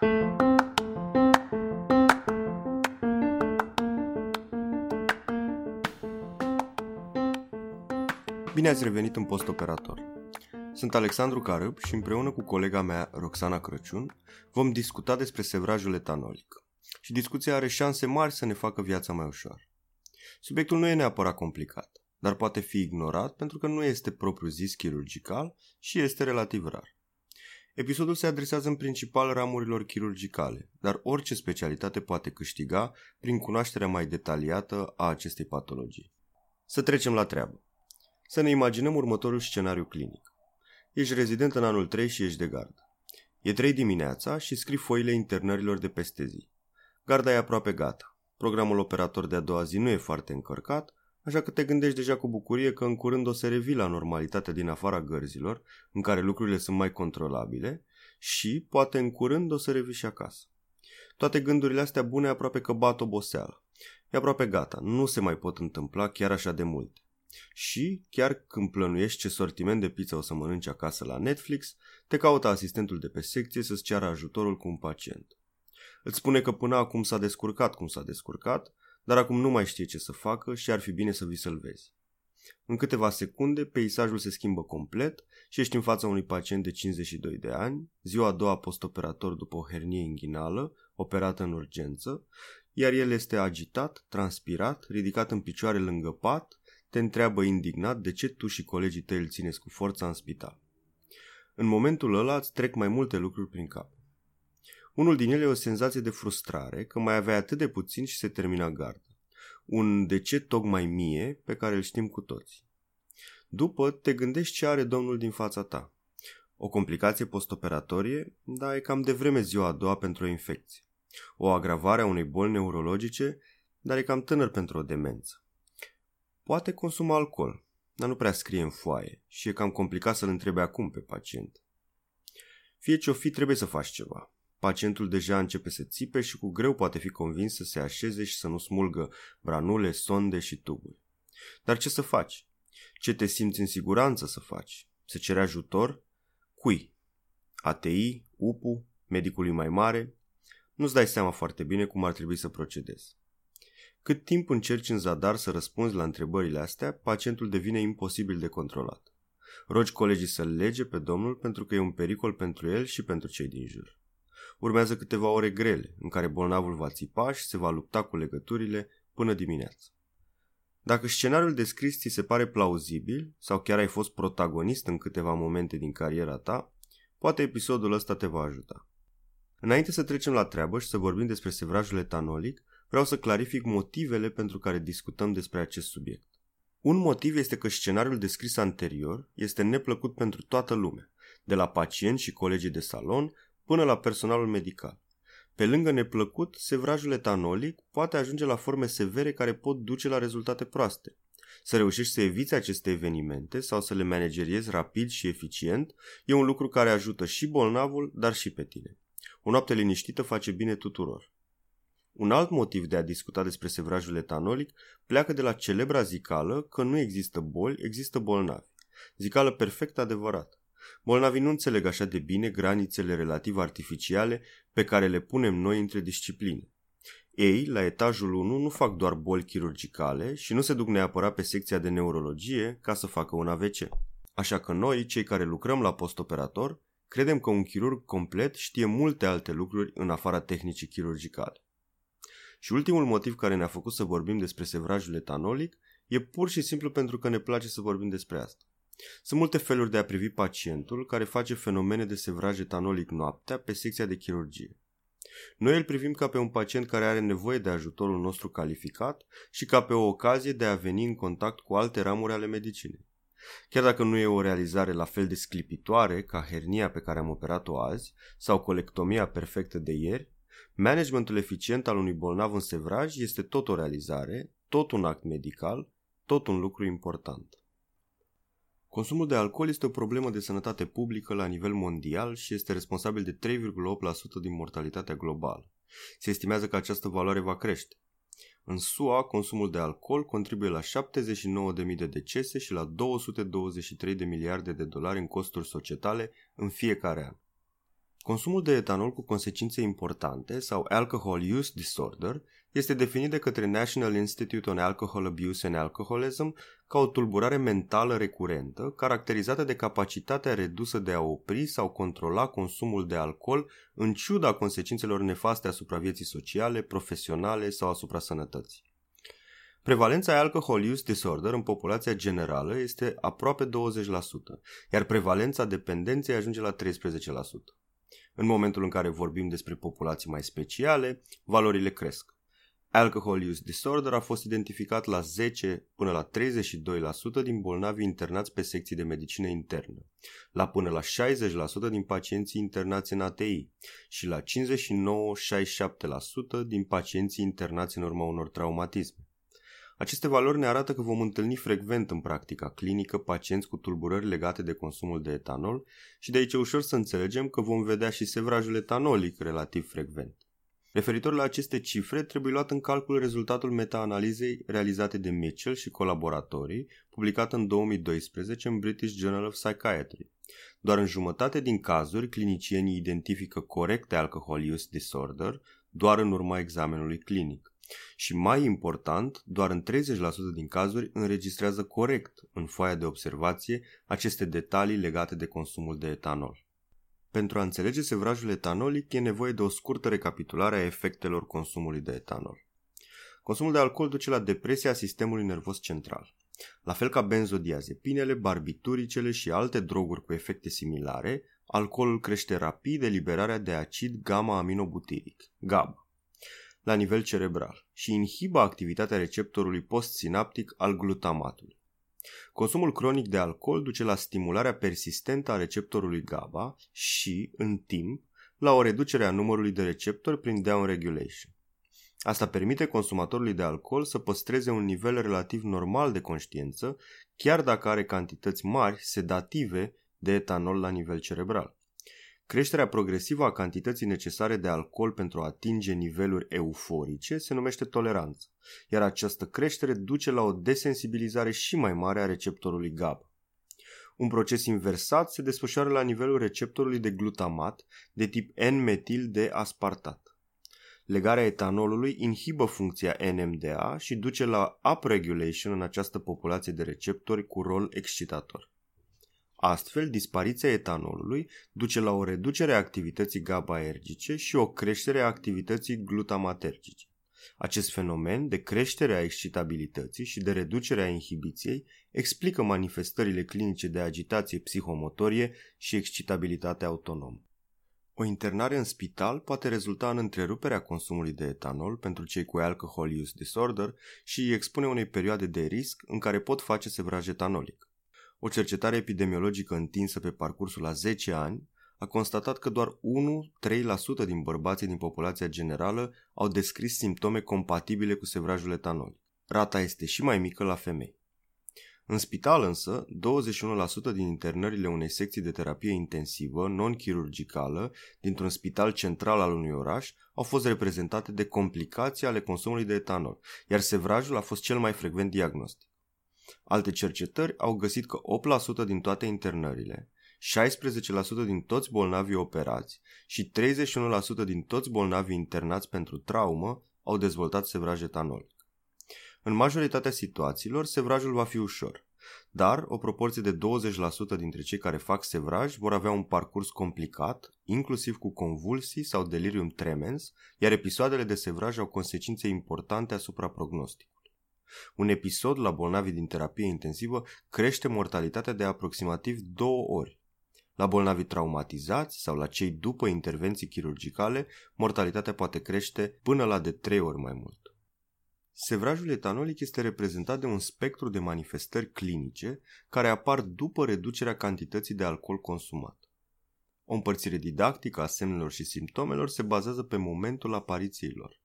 Bine ați revenit în post-operator. Sunt Alexandru Carâb și împreună cu colega mea, Roxana Crăciun, vom discuta despre sevrajul etanolic. Și discuția are șanse mari să ne facă viața mai ușoară. Subiectul nu e neapărat complicat, dar poate fi ignorat pentru că nu este propriu-zis chirurgical și este relativ rar. Episodul se adresează în principal ramurilor chirurgicale, dar orice specialitate poate câștiga prin cunoașterea mai detaliată a acestei patologii. Să trecem la treabă. Să ne imaginăm următorul scenariu clinic. Ești rezident în anul 3 și ești de gardă. E 3 dimineața și scrii foile internărilor de peste zi. Garda e aproape gata. Programul operator de a doua zi nu e foarte încărcat, așa că te gândești deja cu bucurie că în curând o să revii la normalitatea din afara gărzilor, în care lucrurile sunt mai controlabile, și, poate în curând, o să revii și acasă. Toate gândurile astea bune aproape că bat oboseală. E aproape gata, nu se mai pot întâmpla chiar așa de multe. Și, chiar când plănuiești ce sortiment de pizza o să mănânci acasă la Netflix, te caută asistentul de pe secție să-ți ceară ajutorul cu un pacient. Îți spune că până acum s-a descurcat cum s-a descurcat, dar acum nu mai știe ce să facă și ar fi bine să vii să-l vezi. În câteva secunde, peisajul se schimbă complet și ești în fața unui pacient de 52 de ani, ziua a doua postoperator după o hernie inghinală, operată în urgență, iar el este agitat, transpirat, ridicat în picioare lângă pat, te întreabă indignat de ce tu și colegii tăi îl țineți cu forța în spital. În momentul ăla îți trec mai multe lucruri prin cap. Unul din ele e o senzație de frustrare că mai avea atât de puțin și se termina garda. Un de ce tocmai mie pe care îl știm cu toți. După, te gândești ce are domnul din fața ta. O complicație postoperatorie, dar e cam de vreme ziua a doua pentru o infecție. O agravare a unei boli neurologice, dar e cam tânăr pentru o demență. Poate consuma alcool, dar nu prea scrie în foaie și e cam complicat să-l întrebe acum pe pacient. Fie ce-o fi, trebuie să faci ceva. Pacientul deja începe să țipe și cu greu poate fi convins să se așeze și să nu smulgă branule, sonde și tuburi. Dar ce să faci? Ce te simți în siguranță să faci? Să ceri ajutor? Cui? ATI? UPU? Medicului mai mare? Nu-ți dai seama foarte bine cum ar trebui să procedezi. Cât timp încerci în zadar să răspunzi la întrebările astea, pacientul devine imposibil de controlat. Rogi colegii să-l lege pe domnul pentru că e un pericol pentru el și pentru cei din jur. Urmează câteva ore grele, în care bolnavul va țipa și se va lupta cu legăturile până dimineață. Dacă scenariul descris ți se pare plauzibil sau chiar ai fost protagonist în câteva momente din cariera ta, poate episodul ăsta te va ajuta. Înainte să trecem la treabă și să vorbim despre sevrajul etanolic, vreau să clarific motivele pentru care discutăm despre acest subiect. Un motiv este că scenariul descris anterior este neplăcut pentru toată lumea, de la pacienți și colegii de salon până la personalul medical. Pe lângă neplăcut, sevrajul etanolic poate ajunge la forme severe care pot duce la rezultate proaste. Să reușești să eviți aceste evenimente sau să le manageriezi rapid și eficient e un lucru care ajută și bolnavul, dar și pe tine. O noapte liniștită face bine tuturor. Un alt motiv de a discuta despre sevrajul etanolic pleacă de la celebra zicală că nu există boli, există bolnavi. Zicală perfect adevărată. Bolnavii nu înțeleg așa de bine granițele relativ artificiale pe care le punem noi între discipline. Ei, la etajul 1, nu fac doar boli chirurgicale și nu se duc neapărat pe secția de neurologie ca să facă un AVC. Așa că noi, cei care lucrăm la postoperator, credem că un chirurg complet știe multe alte lucruri în afara tehnicii chirurgicale. Și ultimul motiv care ne-a făcut să vorbim despre sevrajul etanolic e pur și simplu pentru că ne place să vorbim despre asta. Sunt multe feluri de a privi pacientul care face fenomene de sevraj etanolic noaptea pe secția de chirurgie. Noi îl privim ca pe un pacient care are nevoie de ajutorul nostru calificat și ca pe o ocazie de a veni în contact cu alte ramuri ale medicinei. Chiar dacă nu e o realizare la fel de sclipitoare ca hernia pe care am operat-o azi sau colectomia perfectă de ieri, managementul eficient al unui bolnav în sevraj este tot o realizare, tot un act medical, tot un lucru important. Consumul de alcool este o problemă de sănătate publică la nivel mondial și este responsabil de 3,8% din mortalitatea globală. Se estimează că această valoare va crește. În SUA, consumul de alcool contribuie la 79.000 de decese și la 223 de miliarde de dolari în costuri societale în fiecare an. Consumul de etanol cu consecințe importante sau alcohol use disorder este definit de către National Institute on Alcohol Abuse and Alcoholism ca o tulburare mentală recurentă, caracterizată de capacitatea redusă de a opri sau controla consumul de alcool în ciuda consecințelor nefaste asupra vieții sociale, profesionale sau asupra sănătății. Prevalența alcohol use disorder în populația generală este aproape 20%, iar prevalența dependenței ajunge la 13%. În momentul în care vorbim despre populații mai speciale, valorile cresc. Alcohol use disorder a fost identificat la 10 până la 32% din bolnavi internați pe secții de medicină internă, la până la 60% din pacienții internați în ATI și la 59-67% din pacienții internați în urma unor traumatisme. Aceste valori ne arată că vom întâlni frecvent în practica clinică pacienți cu tulburări legate de consumul de etanol și de aici e ușor să înțelegem că vom vedea și sevrajul etanolic relativ frecvent. Referitor la aceste cifre, trebuie luat în calcul rezultatul meta-analizei realizate de Mitchell și colaboratorii, publicat în 2012 în British Journal of Psychiatry. Doar în jumătate din cazuri, clinicienii identifică corect alcohol use disorder, doar în urma examenului clinic. Și mai important, doar în 30% din cazuri înregistrează corect în foaia de observație aceste detalii legate de consumul de etanol. Pentru a înțelege sevrajul etanolic e nevoie de o scurtă recapitulare a efectelor consumului de etanol. Consumul de alcool duce la depresia sistemului nervos central. La fel ca benzodiazepinele, barbituricele și alte droguri cu efecte similare, alcoolul crește rapid eliberarea de acid gamma-aminobutiric, GABA, la nivel cerebral și inhibă activitatea receptorului postsinaptic al glutamatului. Consumul cronic de alcool duce la stimularea persistentă a receptorului GABA și, în timp, la o reducere a numărului de receptori prin downregulation. Asta permite consumatorului de alcool să păstreze un nivel relativ normal de conștiință, chiar dacă are cantități mari sedative de etanol la nivel cerebral. Creșterea progresivă a cantității necesare de alcool pentru a atinge niveluri euforice se numește toleranță, iar această creștere duce la o desensibilizare și mai mare a receptorului GABA. Un proces inversat se desfășoară la nivelul receptorului de glutamat de tip N-metil de aspartat. Legarea etanolului inhibă funcția NMDA și duce la upregulation în această populație de receptori cu rol excitator. Astfel, dispariția etanolului duce la o reducere a activității GABAergice și o creștere a activității glutamatergice. Acest fenomen de creștere a excitabilității și de reducere a inhibiției explică manifestările clinice de agitație psihomotorie și excitabilitate autonomă. O internare în spital poate rezulta în întreruperea consumului de etanol pentru cei cu alcohol use disorder și îi expune unei perioade de risc în care pot face sevraj etanolic. O cercetare epidemiologică întinsă pe parcursul a 10 ani a constatat că doar 1-3% din bărbații din populația generală au descris simptome compatibile cu sevrajul etanol. Rata este și mai mică la femei. În spital însă, 21% din internările unei secții de terapie intensivă, non-chirurgicală, dintr-un spital central al unui oraș, au fost reprezentate de complicații ale consumului de etanol, iar sevrajul a fost cel mai frecvent diagnostic. Alte cercetări au găsit că 8% din toate internările, 16% din toți bolnavii operați și 31% din toți bolnavii internați pentru traumă au dezvoltat sevraj etanolic. În majoritatea situațiilor, sevrajul va fi ușor, dar o proporție de 20% dintre cei care fac sevraj vor avea un parcurs complicat, inclusiv cu convulsii sau delirium tremens, iar episoadele de sevraj au consecințe importante asupra prognosticului. Un episod la bolnavi din terapie intensivă crește mortalitatea de aproximativ două ori. La bolnavi traumatizați sau la cei după intervenții chirurgicale, mortalitatea poate crește până la de trei ori mai mult. Sevrajul etanolic este reprezentat de un spectru de manifestări clinice care apar după reducerea cantității de alcool consumat. O împărțire didactică a semnelor și simptomelor se bazează pe momentul apariției lor.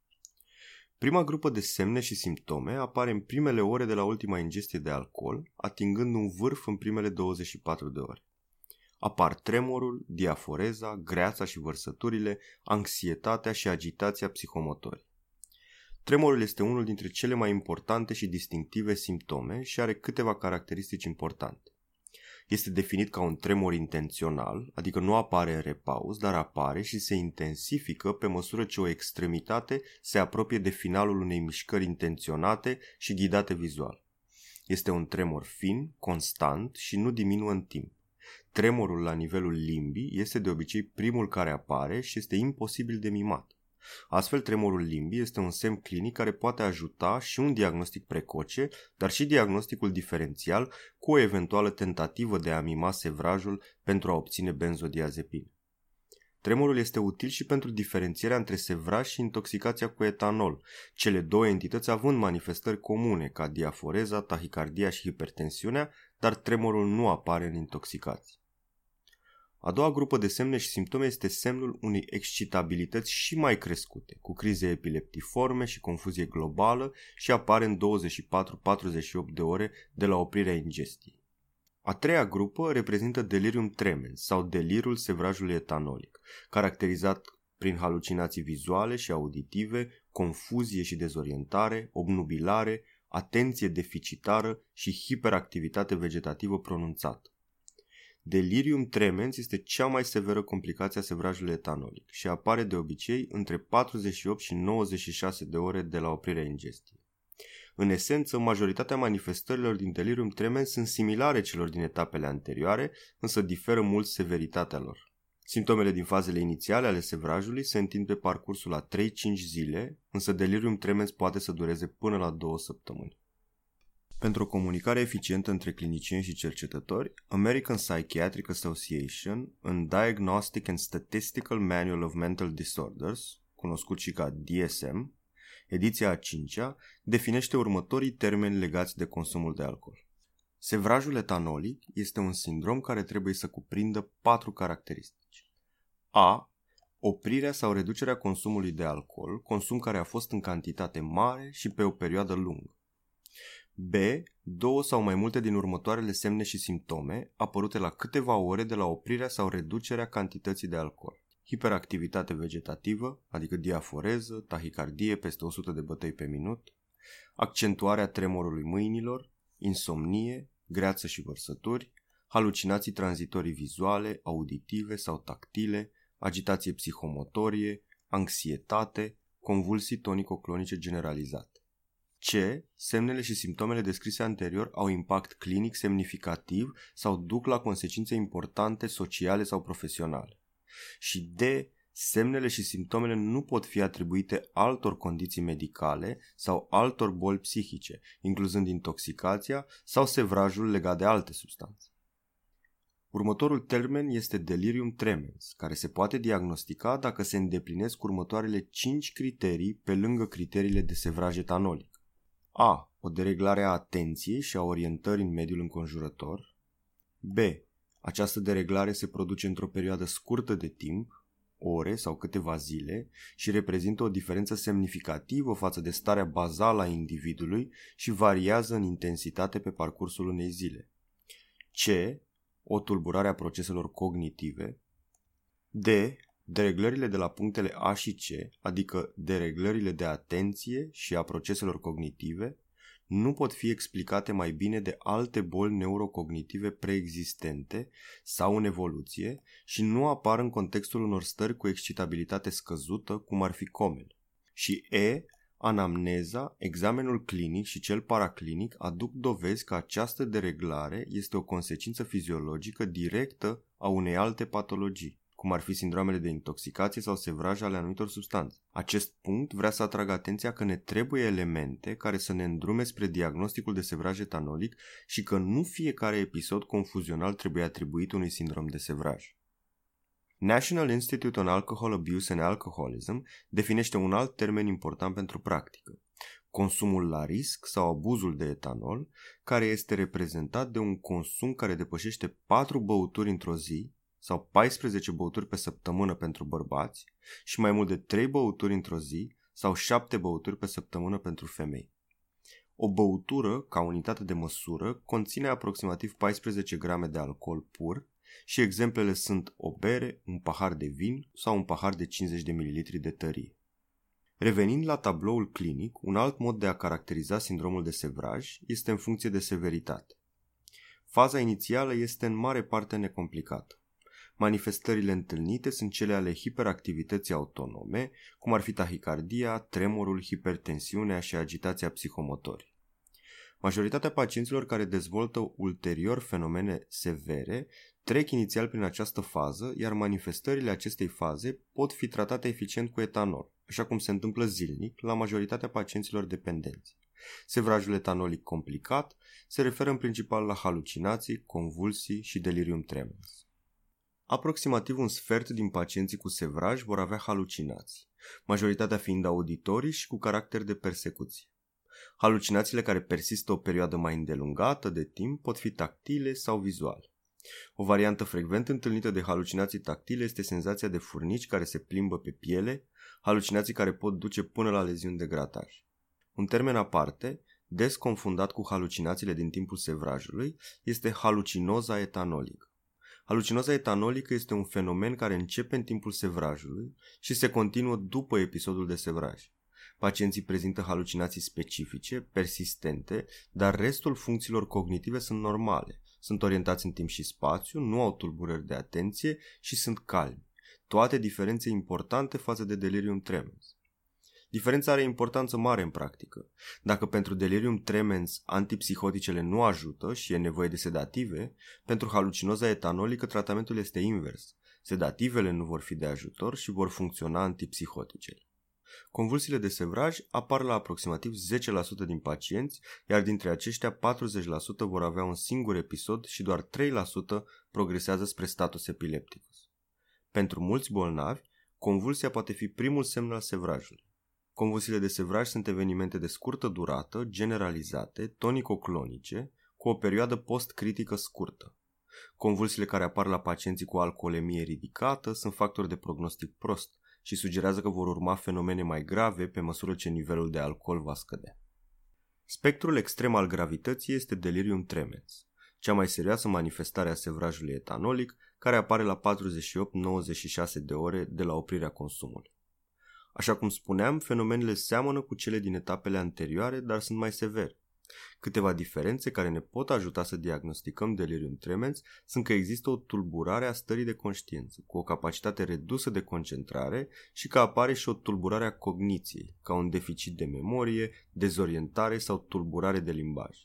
Prima grupă de semne și simptome apare în primele ore de la ultima ingestie de alcool, atingând un vârf în primele 24 de ore. Apar tremurul, diaforeza, greața și vărsăturile, anxietatea și agitația psihomotorii. Tremurul este unul dintre cele mai importante și distinctive simptome și are câteva caracteristici importante. Este definit ca un tremor intențional, adică nu apare în repaus, dar apare și se intensifică pe măsură ce o extremitate se apropie de finalul unei mișcări intenționate și ghidate vizual. Este un tremor fin, constant și nu diminuă în timp. Tremorul la nivelul limbii este de obicei primul care apare și este imposibil de mimat. Astfel, tremorul limbii este un semn clinic care poate ajuta și un diagnostic precoce, dar și diagnosticul diferențial cu o eventuală tentativă de a mima sevrajul pentru a obține benzodiazepine. Tremorul este util și pentru diferențierea între sevraj și intoxicația cu etanol, cele două entități având manifestări comune ca diaforeza, tahicardia și hipertensiunea, dar tremorul nu apare în intoxicație. A doua grupă de semne și simptome este semnul unei excitabilități și mai crescute, cu crize epileptiforme și confuzie globală și apare în 24-48 de ore de la oprirea ingestiei. A treia grupă reprezintă delirium tremens sau delirul sevrajului etanolic, caracterizat prin halucinații vizuale și auditive, confuzie și dezorientare, obnubilare, atenție deficitară și hiperactivitate vegetativă pronunțată. Delirium tremens este cea mai severă complicație a sevrajului etanolic și apare de obicei între 48 și 96 de ore de la oprirea ingestiei. În esență, majoritatea manifestărilor din delirium tremens sunt similare celor din etapele anterioare, însă diferă mult severitatea lor. Simptomele din fazele inițiale ale sevrajului se întind pe parcursul a 3-5 zile, însă delirium tremens poate să dureze până la 2 săptămâni. Pentru o comunicare eficientă între clinicieni și cercetători, American Psychiatric Association, în Diagnostic and Statistical Manual of Mental Disorders, cunoscut și ca DSM, ediția a cincea, definește următorii termeni legați de consumul de alcool. Sevrajul etanolic este un sindrom care trebuie să cuprindă patru caracteristici. A. Oprirea sau reducerea consumului de alcool, consum care a fost în cantitate mare și pe o perioadă lungă. B. Două sau mai multe din următoarele semne și simptome apărute la câteva ore de la oprirea sau reducerea cantității de alcool. Hiperactivitate vegetativă, adică diaforeză, tahicardie peste 100 de bătăi pe minut, accentuarea tremorului mâinilor, insomnie, greață și vărsături, halucinații tranzitorii vizuale, auditive sau tactile, agitație psihomotorie, anxietate, convulsii tonico-clonice generalizate. C. Semnele și simptomele descrise anterior au impact clinic semnificativ sau duc la consecințe importante sociale sau profesionale. Și D. Semnele și simptomele nu pot fi atribuite altor condiții medicale sau altor boli psihice, incluzând intoxicația sau sevrajul legat de alte substanțe. Următorul termen este delirium tremens, care se poate diagnostica dacă se îndeplinesc următoarele 5 criterii pe lângă criteriile de sevraj etanolic. A. O dereglare a atenției și a orientării în mediul înconjurător. B. Această dereglare se produce într-o perioadă scurtă de timp, ore sau câteva zile, și reprezintă o diferență semnificativă față de starea bazală a individului și variază în intensitate pe parcursul unei zile. C. O tulburare a proceselor cognitive. D. Dereglările de la punctele A și C, adică dereglările de atenție și a proceselor cognitive, nu pot fi explicate mai bine de alte boli neurocognitive preexistente sau în evoluție și nu apar în contextul unor stări cu excitabilitate scăzută, cum ar fi comel. Și E, anamneza, examenul clinic și cel paraclinic aduc dovezi că această dereglare este o consecință fiziologică directă a unei alte patologii cum ar fi sindromele de intoxicație sau sevraj ale anumitor substanțe. Acest punct vrea să atragă atenția că ne trebuie elemente care să ne îndrume spre diagnosticul de sevraj etanolic și că nu fiecare episod confuzional trebuie atribuit unui sindrom de sevraj. National Institute on Alcohol Abuse and Alcoholism definește un alt termen important pentru practică, consumul la risc sau abuzul de etanol, care este reprezentat de un consum care depășește 4 băuturi într-o zi sau 14 băuturi pe săptămână pentru bărbați și mai mult de 3 băuturi într-o zi sau 7 băuturi pe săptămână pentru femei. O băutură, ca unitate de măsură, conține aproximativ 14 grame de alcool pur și exemplele sunt o bere, un pahar de vin sau un pahar de 50 de ml de tărie. Revenind la tabloul clinic, un alt mod de a caracteriza sindromul de sevraj este în funcție de severitate. Faza inițială este în mare parte necomplicată. Manifestările întâlnite sunt cele ale hiperactivității autonome, cum ar fi tahicardia, tremurul, hipertensiunea și agitația psihomotorii. Majoritatea pacienților care dezvoltă ulterior fenomene severe trec inițial prin această fază, iar manifestările acestei faze pot fi tratate eficient cu etanol, așa cum se întâmplă zilnic la majoritatea pacienților dependenți. Sevrajul etanolic complicat se referă în principal la halucinații, convulsii și delirium tremens. Aproximativ un sfert din pacienții cu sevraj vor avea halucinații, majoritatea fiind auditorii și cu caracter de persecuție. Halucinațiile care persistă o perioadă mai îndelungată de timp pot fi tactile sau vizuale. O variantă frecvent întâlnită de halucinații tactile este senzația de furnici care se plimbă pe piele, halucinații care pot duce până la leziuni de grataj. Un termen aparte, des confundat cu halucinațiile din timpul sevrajului, este halucinoza etanolică. Halucinoza etanolică este un fenomen care începe în timpul sevrajului și se continuă după episodul de sevraj. Pacienții prezintă halucinații specifice, persistente, dar restul funcțiilor cognitive sunt normale. Sunt orientați în timp și spațiu, nu au tulburări de atenție și sunt calmi. Toate diferențe importante față de delirium tremens. Diferența are importanță mare în practică. Dacă pentru delirium tremens antipsihoticele nu ajută și e nevoie de sedative, pentru halucinoza etanolică tratamentul este invers. Sedativele nu vor fi de ajutor și vor funcționa antipsihoticele. Convulsiile de sevraj apar la aproximativ 10% din pacienți, iar dintre aceștia 40% vor avea un singur episod și doar 3% progresează spre status epilepticus. Pentru mulți bolnavi, convulsia poate fi primul semn al sevrajului. Convulsiile de sevraj sunt evenimente de scurtă durată, generalizate, tonicoclonice, cu o perioadă post-critică scurtă. Convulsiile care apar la pacienții cu alcoolemie ridicată sunt factori de prognostic prost și sugerează că vor urma fenomene mai grave pe măsură ce nivelul de alcool va scădea. Spectrul extrem al gravității este delirium tremens, cea mai serioasă manifestare a sevrajului etanolic, care apare la 48-96 de ore de la oprirea consumului. Așa cum spuneam, fenomenele seamănă cu cele din etapele anterioare, dar sunt mai severe. Câteva diferențe care ne pot ajuta să diagnosticăm delirium tremens sunt că există o tulburare a stării de conștiință, cu o capacitate redusă de concentrare și că apare și o tulburare a cogniției, ca un deficit de memorie, dezorientare sau tulburare de limbaj.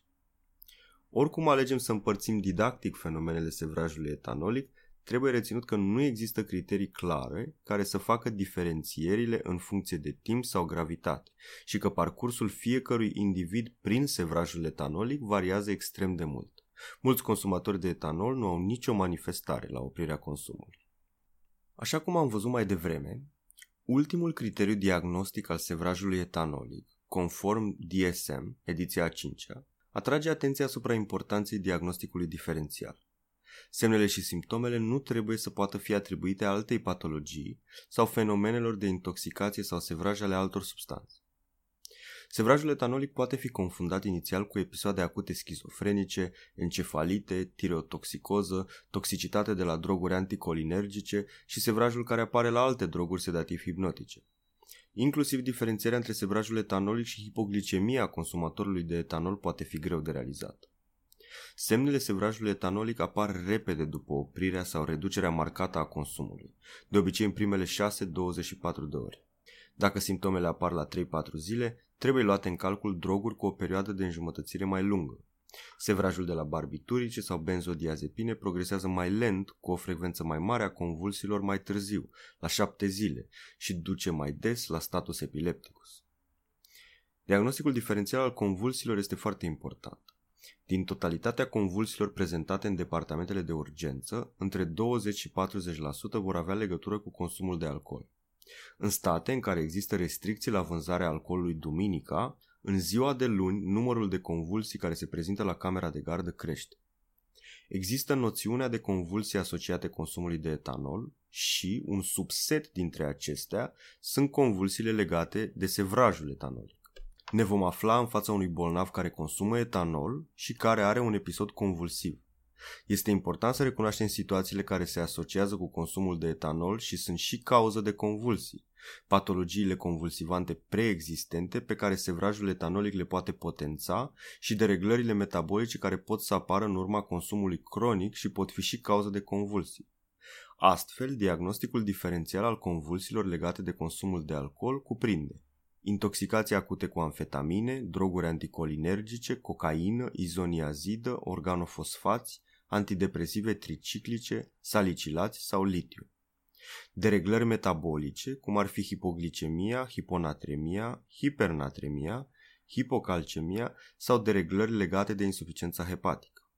Oricum alegem să împărțim didactic fenomenele sevrajului etanolic, trebuie reținut că nu există criterii clare care să facă diferențierile în funcție de timp sau gravitate și că parcursul fiecărui individ prin sevrajul etanolic variază extrem de mult. Mulți consumatori de etanol nu au nicio manifestare la oprirea consumului. Așa cum am văzut mai devreme, ultimul criteriu diagnostic al sevrajului etanolic, conform DSM, ediția a 5-a, atrage atenția asupra importanței diagnosticului diferențial. Semnele și simptomele nu trebuie să poată fi atribuite altei patologii sau fenomenelor de intoxicație sau sevraj ale altor substanțe. Sevrajul etanolic poate fi confundat inițial cu episoade acute schizofrenice, encefalite, tireotoxicoză, toxicitate de la droguri anticolinergice și sevrajul care apare la alte droguri sedativ-hipnotice. Inclusiv diferențierea între sevrajul etanolic și hipoglicemia consumatorului de etanol poate fi greu de realizat. Semnele sevrajului etanolic apar repede după oprirea sau reducerea marcată a consumului, de obicei în primele 6-24 de ore. Dacă simptomele apar la 3-4 zile, trebuie luate în calcul droguri cu o perioadă de înjumătățire mai lungă. Sevrajul de la barbiturice sau benzodiazepine progresează mai lent, cu o frecvență mai mare a convulsiilor mai târziu, la 7 zile, și duce mai des la status epilepticus. Diagnosticul diferențial al convulsiilor este foarte important. Din totalitatea convulsiilor prezentate în departamentele de urgență, între 20 și 40% vor avea legătură cu consumul de alcool. În state în care există restricții la vânzarea alcoolului duminica, în ziua de luni, numărul de convulsii care se prezintă la camera de gardă crește. Există noțiunea de convulsii asociate consumului de etanol și un subset dintre acestea sunt convulsiile legate de sevrajul etanol ne vom afla în fața unui bolnav care consumă etanol și care are un episod convulsiv. Este important să recunoaștem situațiile care se asociază cu consumul de etanol și sunt și cauză de convulsii, patologiile convulsivante preexistente pe care sevrajul etanolic le poate potența și dereglările metabolice care pot să apară în urma consumului cronic și pot fi și cauză de convulsii. Astfel, diagnosticul diferențial al convulsiilor legate de consumul de alcool cuprinde intoxicații acute cu amfetamine, droguri anticolinergice, cocaină, izoniazidă, organofosfați, antidepresive triciclice, salicilați sau litiu. Dereglări metabolice, cum ar fi hipoglicemia, hiponatremia, hipernatremia, hipocalcemia sau dereglări legate de insuficiența hepatică.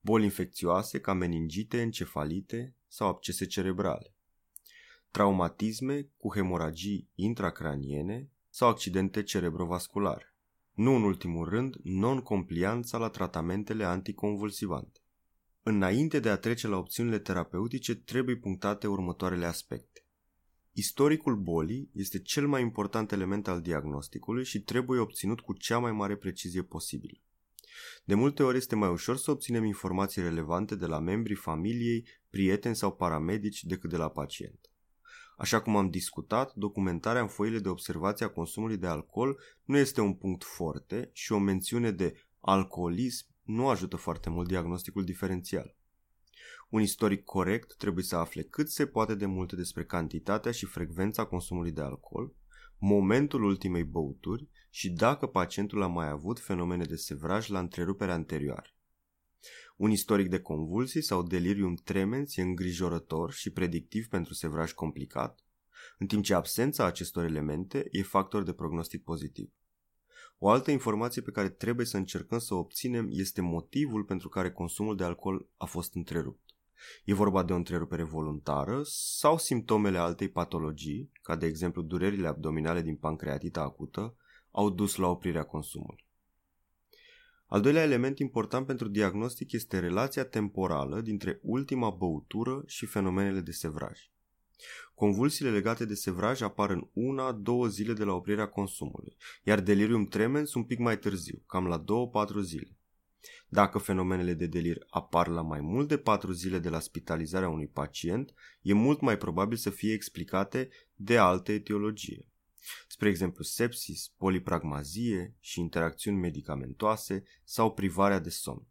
Boli infecțioase ca meningite, encefalite sau abcese cerebrale. Traumatisme cu hemoragii intracraniene sau accidente cerebrovasculare. Nu în ultimul rând, non-complianța la tratamentele anticonvulsivante. Înainte de a trece la opțiunile terapeutice, trebuie punctate următoarele aspecte. Istoricul bolii este cel mai important element al diagnosticului și trebuie obținut cu cea mai mare precizie posibilă. De multe ori este mai ușor să obținem informații relevante de la membrii familiei, prieteni sau paramedici decât de la pacient. Așa cum am discutat, documentarea în foile de observație a consumului de alcool nu este un punct forte și o mențiune de alcoolism nu ajută foarte mult diagnosticul diferențial. Un istoric corect trebuie să afle cât se poate de multe despre cantitatea și frecvența consumului de alcool, momentul ultimei băuturi și dacă pacientul a mai avut fenomene de sevraj la întreruperea anterioară. Un istoric de convulsii sau delirium tremens e îngrijorător și predictiv pentru sevraj complicat, în timp ce absența acestor elemente e factor de prognostic pozitiv. O altă informație pe care trebuie să încercăm să o obținem este motivul pentru care consumul de alcool a fost întrerupt. E vorba de o întrerupere voluntară sau simptomele altei patologii, ca de exemplu durerile abdominale din pancreatita acută, au dus la oprirea consumului. Al doilea element important pentru diagnostic este relația temporală dintre ultima băutură și fenomenele de sevraj. Convulsiile legate de sevraj apar în una-două zile de la oprirea consumului, iar delirium tremens un pic mai târziu, cam la 2-4 zile. Dacă fenomenele de delir apar la mai mult de 4 zile de la spitalizarea unui pacient, e mult mai probabil să fie explicate de alte etiologie. Spre exemplu, sepsis, polipragmazie și interacțiuni medicamentoase sau privarea de somn.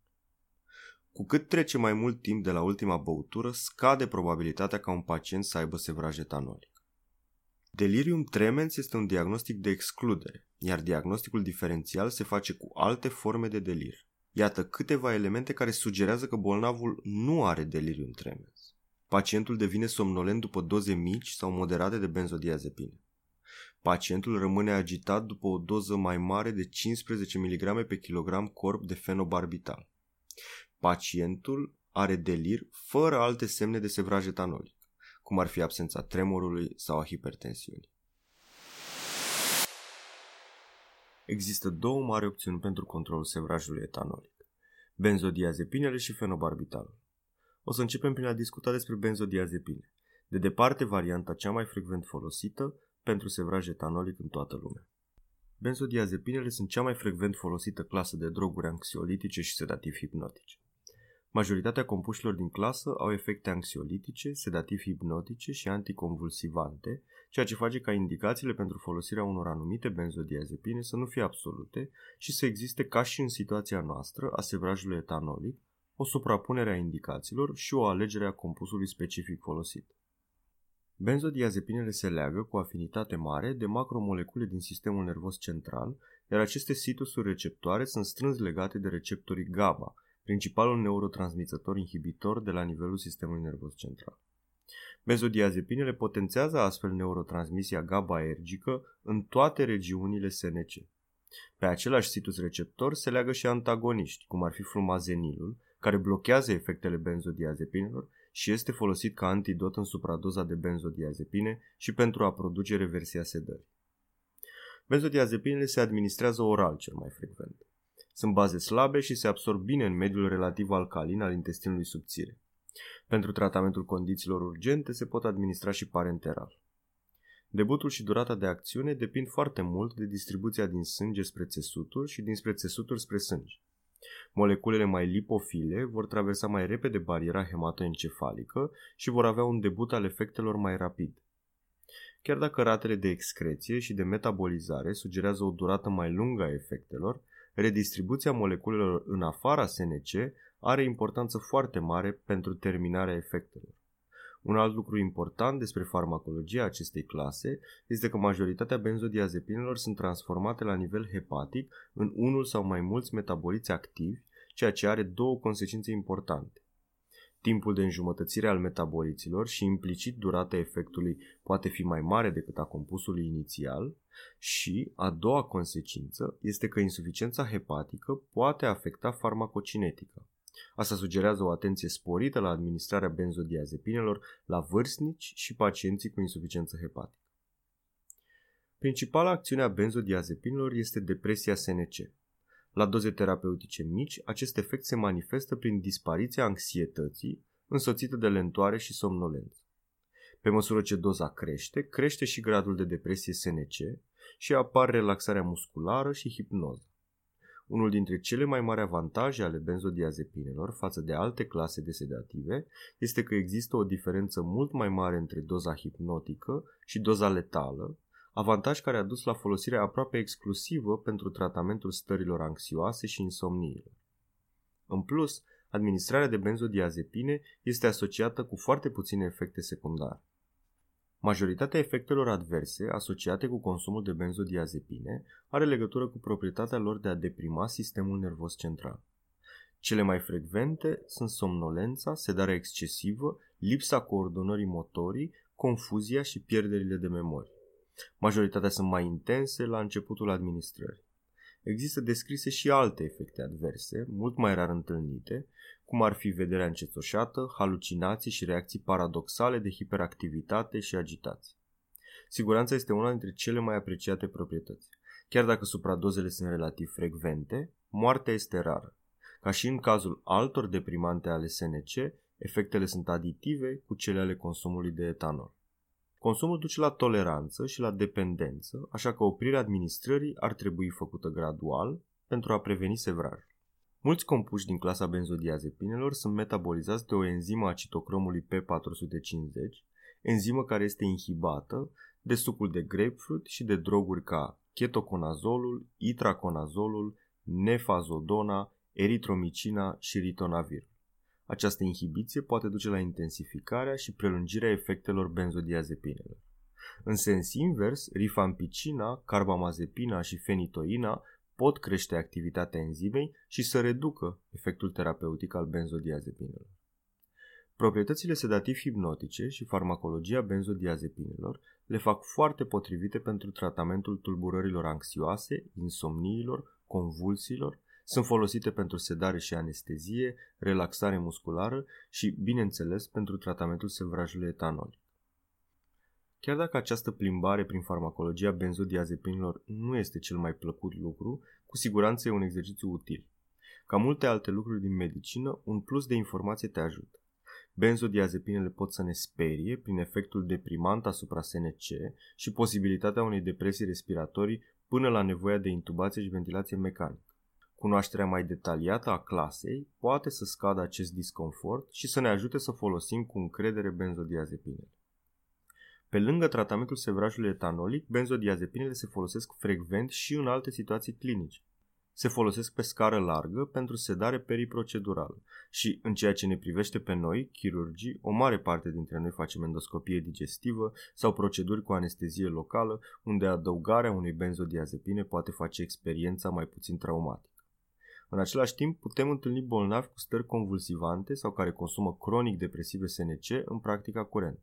Cu cât trece mai mult timp de la ultima băutură, scade probabilitatea ca un pacient să aibă sevraj etanolic. Delirium tremens este un diagnostic de excludere, iar diagnosticul diferențial se face cu alte forme de delir. Iată câteva elemente care sugerează că bolnavul nu are delirium tremens. Pacientul devine somnolent după doze mici sau moderate de benzodiazepine. Pacientul rămâne agitat după o doză mai mare de 15 mg pe kilogram corp de fenobarbital. Pacientul are delir fără alte semne de sevraj etanolic, cum ar fi absența tremorului sau a hipertensiunii. Există două mari opțiuni pentru controlul sevrajului etanolic. Benzodiazepinele și fenobarbitalul. O să începem prin a discuta despre benzodiazepine. De departe, varianta cea mai frecvent folosită pentru sevraj etanolic în toată lumea. Benzodiazepinele sunt cea mai frecvent folosită clasă de droguri anxiolitice și sedativi hipnotice. Majoritatea compușilor din clasă au efecte anxiolitice, sedativ-hipnotice și anticonvulsivante, ceea ce face ca indicațiile pentru folosirea unor anumite benzodiazepine să nu fie absolute și să existe, ca și în situația noastră, a sevrajului etanolic, o suprapunere a indicațiilor și o alegere a compusului specific folosit. Benzodiazepinele se leagă cu afinitate mare de macromolecule din sistemul nervos central, iar aceste situsuri receptoare sunt strâns legate de receptorii GABA, principalul neurotransmițător inhibitor de la nivelul sistemului nervos central. Benzodiazepinele potențează astfel neurotransmisia GABAergică în toate regiunile SNC. Pe același situs receptor se leagă și antagoniști, cum ar fi flumazenilul, care blochează efectele benzodiazepinelor și este folosit ca antidot în supradoza de benzodiazepine și pentru a produce reversia sedării. Benzodiazepinele se administrează oral cel mai frecvent. Sunt baze slabe și se absorb bine în mediul relativ alcalin al intestinului subțire. Pentru tratamentul condițiilor urgente se pot administra și parenteral. Debutul și durata de acțiune depind foarte mult de distribuția din sânge spre țesuturi și dinspre țesuturi spre sânge. Moleculele mai lipofile vor traversa mai repede bariera hematoencefalică și vor avea un debut al efectelor mai rapid. Chiar dacă ratele de excreție și de metabolizare sugerează o durată mai lungă a efectelor, redistribuția moleculelor în afara SNC are importanță foarte mare pentru terminarea efectelor. Un alt lucru important despre farmacologia acestei clase este că majoritatea benzodiazepinelor sunt transformate la nivel hepatic în unul sau mai mulți metaboliți activi, ceea ce are două consecințe importante. Timpul de înjumătățire al metaboliților și implicit durata efectului poate fi mai mare decât a compusului inițial și, a doua consecință, este că insuficiența hepatică poate afecta farmacocinetica. Asta sugerează o atenție sporită la administrarea benzodiazepinelor la vârstnici și pacienții cu insuficiență hepatică. Principala acțiune a benzodiazepinelor este depresia SNC. La doze terapeutice mici, acest efect se manifestă prin dispariția anxietății, însoțită de lentoare și somnolență. Pe măsură ce doza crește, crește și gradul de depresie SNC și apar relaxarea musculară și hipnoză. Unul dintre cele mai mari avantaje ale benzodiazepinelor față de alte clase de sedative este că există o diferență mult mai mare între doza hipnotică și doza letală, avantaj care a dus la folosirea aproape exclusivă pentru tratamentul stărilor anxioase și insomniilor. În plus, administrarea de benzodiazepine este asociată cu foarte puține efecte secundare. Majoritatea efectelor adverse asociate cu consumul de benzodiazepine are legătură cu proprietatea lor de a deprima sistemul nervos central. Cele mai frecvente sunt somnolența, sedarea excesivă, lipsa coordonării motorii, confuzia și pierderile de memorie. Majoritatea sunt mai intense la începutul administrării. Există descrise și alte efecte adverse, mult mai rar întâlnite, cum ar fi vederea încetoșată, halucinații și reacții paradoxale de hiperactivitate și agitație. Siguranța este una dintre cele mai apreciate proprietăți. Chiar dacă supradozele sunt relativ frecvente, moartea este rară. Ca și în cazul altor deprimante ale SNC, efectele sunt aditive cu cele ale consumului de etanol. Consumul duce la toleranță și la dependență, așa că oprirea administrării ar trebui făcută gradual pentru a preveni sevrajul. Mulți compuși din clasa benzodiazepinelor sunt metabolizați de o enzimă a citocromului P450, enzimă care este inhibată de sucul de grapefruit și de droguri ca ketoconazolul, itraconazolul, nefazodona, eritromicina și ritonavir. Această inhibiție poate duce la intensificarea și prelungirea efectelor benzodiazepinelor. În sens invers, rifampicina, carbamazepina și fenitoina pot crește activitatea enzimei și să reducă efectul terapeutic al benzodiazepinelor. Proprietățile sedativ-hipnotice și farmacologia benzodiazepinelor le fac foarte potrivite pentru tratamentul tulburărilor anxioase, insomniilor, convulsiilor, sunt folosite pentru sedare și anestezie, relaxare musculară și, bineînțeles, pentru tratamentul sevrajului etanol. Chiar dacă această plimbare prin farmacologia benzodiazepinilor nu este cel mai plăcut lucru, cu siguranță e un exercițiu util. Ca multe alte lucruri din medicină, un plus de informație te ajută. Benzodiazepinele pot să ne sperie prin efectul deprimant asupra SNC și posibilitatea unei depresii respiratorii până la nevoia de intubație și ventilație mecanică. Cunoașterea mai detaliată a clasei poate să scadă acest disconfort și să ne ajute să folosim cu încredere benzodiazepinele. Pe lângă tratamentul sevrajului etanolic, benzodiazepinele se folosesc frecvent și în alte situații clinice. Se folosesc pe scară largă pentru sedare periprocedurală și, în ceea ce ne privește pe noi, chirurgii, o mare parte dintre noi facem endoscopie digestivă sau proceduri cu anestezie locală, unde adăugarea unei benzodiazepine poate face experiența mai puțin traumatică. În același timp, putem întâlni bolnavi cu stări convulsivante sau care consumă cronic depresive SNC în practica curentă.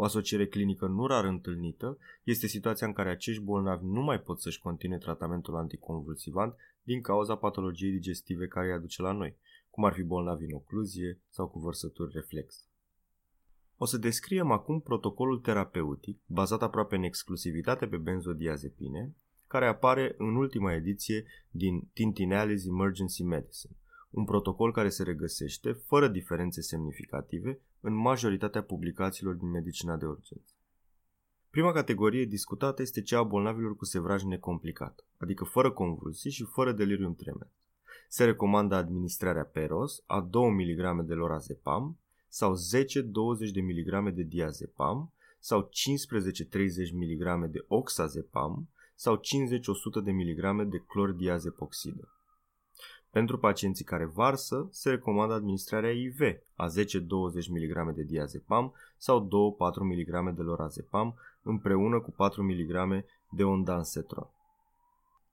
O asociere clinică nu rar întâlnită este situația în care acești bolnavi nu mai pot să-și continue tratamentul anticonvulsivant din cauza patologiei digestive care îi aduce la noi, cum ar fi bolnavi în ocluzie sau cu vărsături reflex. O să descriem acum protocolul terapeutic, bazat aproape în exclusivitate pe benzodiazepine, care apare în ultima ediție din Tintinelli's Emergency Medicine, un protocol care se regăsește, fără diferențe semnificative, în majoritatea publicațiilor din medicina de urgență. Prima categorie discutată este cea a bolnavilor cu sevraj necomplicat, adică fără convulsii și fără delirium tremens. Se recomandă administrarea peros a 2 mg de lorazepam sau 10-20 de mg de diazepam sau 15-30 mg de oxazepam sau 50-100 de mg de clordiazepoxidă. Pentru pacienții care varsă, se recomandă administrarea IV a 10-20 mg de diazepam sau 2-4 mg de lorazepam împreună cu 4 mg de ondansetron.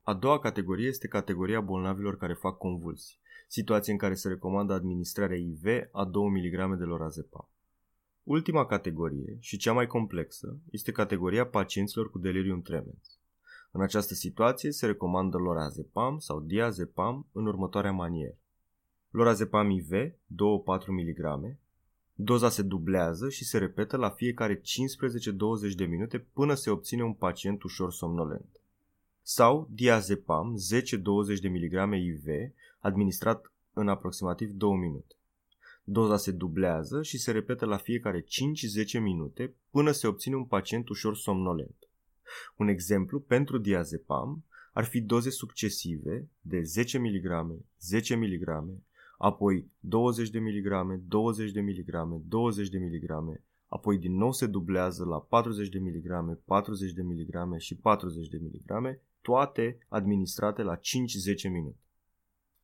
A doua categorie este categoria bolnavilor care fac convulsii, situație în care se recomandă administrarea IV a 2 mg de lorazepam. Ultima categorie și cea mai complexă este categoria pacienților cu delirium tremens. În această situație se recomandă lorazepam sau diazepam în următoarea manieră. Lorazepam IV 2-4 mg, doza se dublează și se repetă la fiecare 15-20 de minute până se obține un pacient ușor somnolent. Sau diazepam 10-20 de mg IV administrat în aproximativ 2 minute. Doza se dublează și se repetă la fiecare 5-10 minute până se obține un pacient ușor somnolent. Un exemplu pentru diazepam ar fi doze succesive de 10 mg, 10 mg, apoi 20 de mg, 20 de mg, 20 de mg, apoi din nou se dublează la 40 de mg, 40 de mg și 40 de mg, toate administrate la 5-10 minute.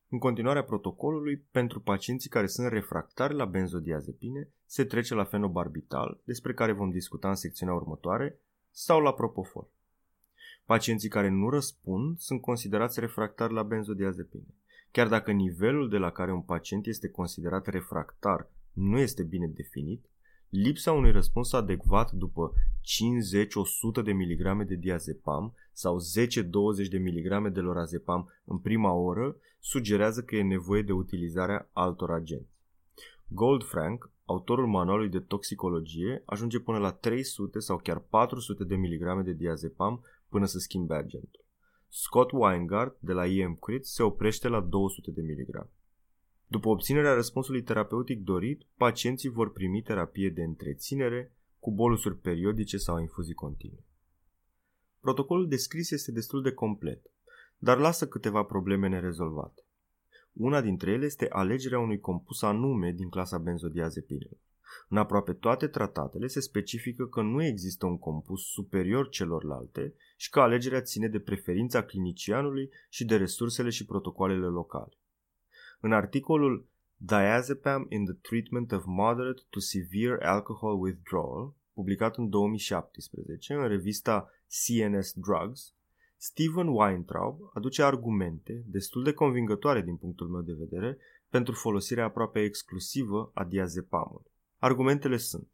În continuarea protocolului, pentru pacienții care sunt refractari la benzodiazepine, se trece la fenobarbital, despre care vom discuta în secțiunea următoare, sau la propofol. Pacienții care nu răspund sunt considerați refractari la benzodiazepine. Chiar dacă nivelul de la care un pacient este considerat refractar nu este bine definit, lipsa unui răspuns adecvat după 50-100 de mg de diazepam sau 10-20 de mg de lorazepam în prima oră sugerează că e nevoie de utilizarea altor agenți. Goldfrank, autorul manualului de toxicologie, ajunge până la 300 sau chiar 400 de mg de diazepam până să schimbe agentul. Scott Weingart de la EM Crit se oprește la 200 de mg. După obținerea răspunsului terapeutic dorit, pacienții vor primi terapie de întreținere cu bolusuri periodice sau infuzii continue. Protocolul descris este destul de complet, dar lasă câteva probleme nerezolvate. Una dintre ele este alegerea unui compus anume din clasa benzodiazepinelor. În aproape toate tratatele se specifică că nu există un compus superior celorlalte și că alegerea ține de preferința clinicianului și de resursele și protocoalele locale. În articolul Diazepam in the Treatment of Moderate to Severe Alcohol Withdrawal, publicat în 2017 în revista CNS Drugs, Steven Weintraub aduce argumente destul de convingătoare din punctul meu de vedere pentru folosirea aproape exclusivă a diazepamului. Argumentele sunt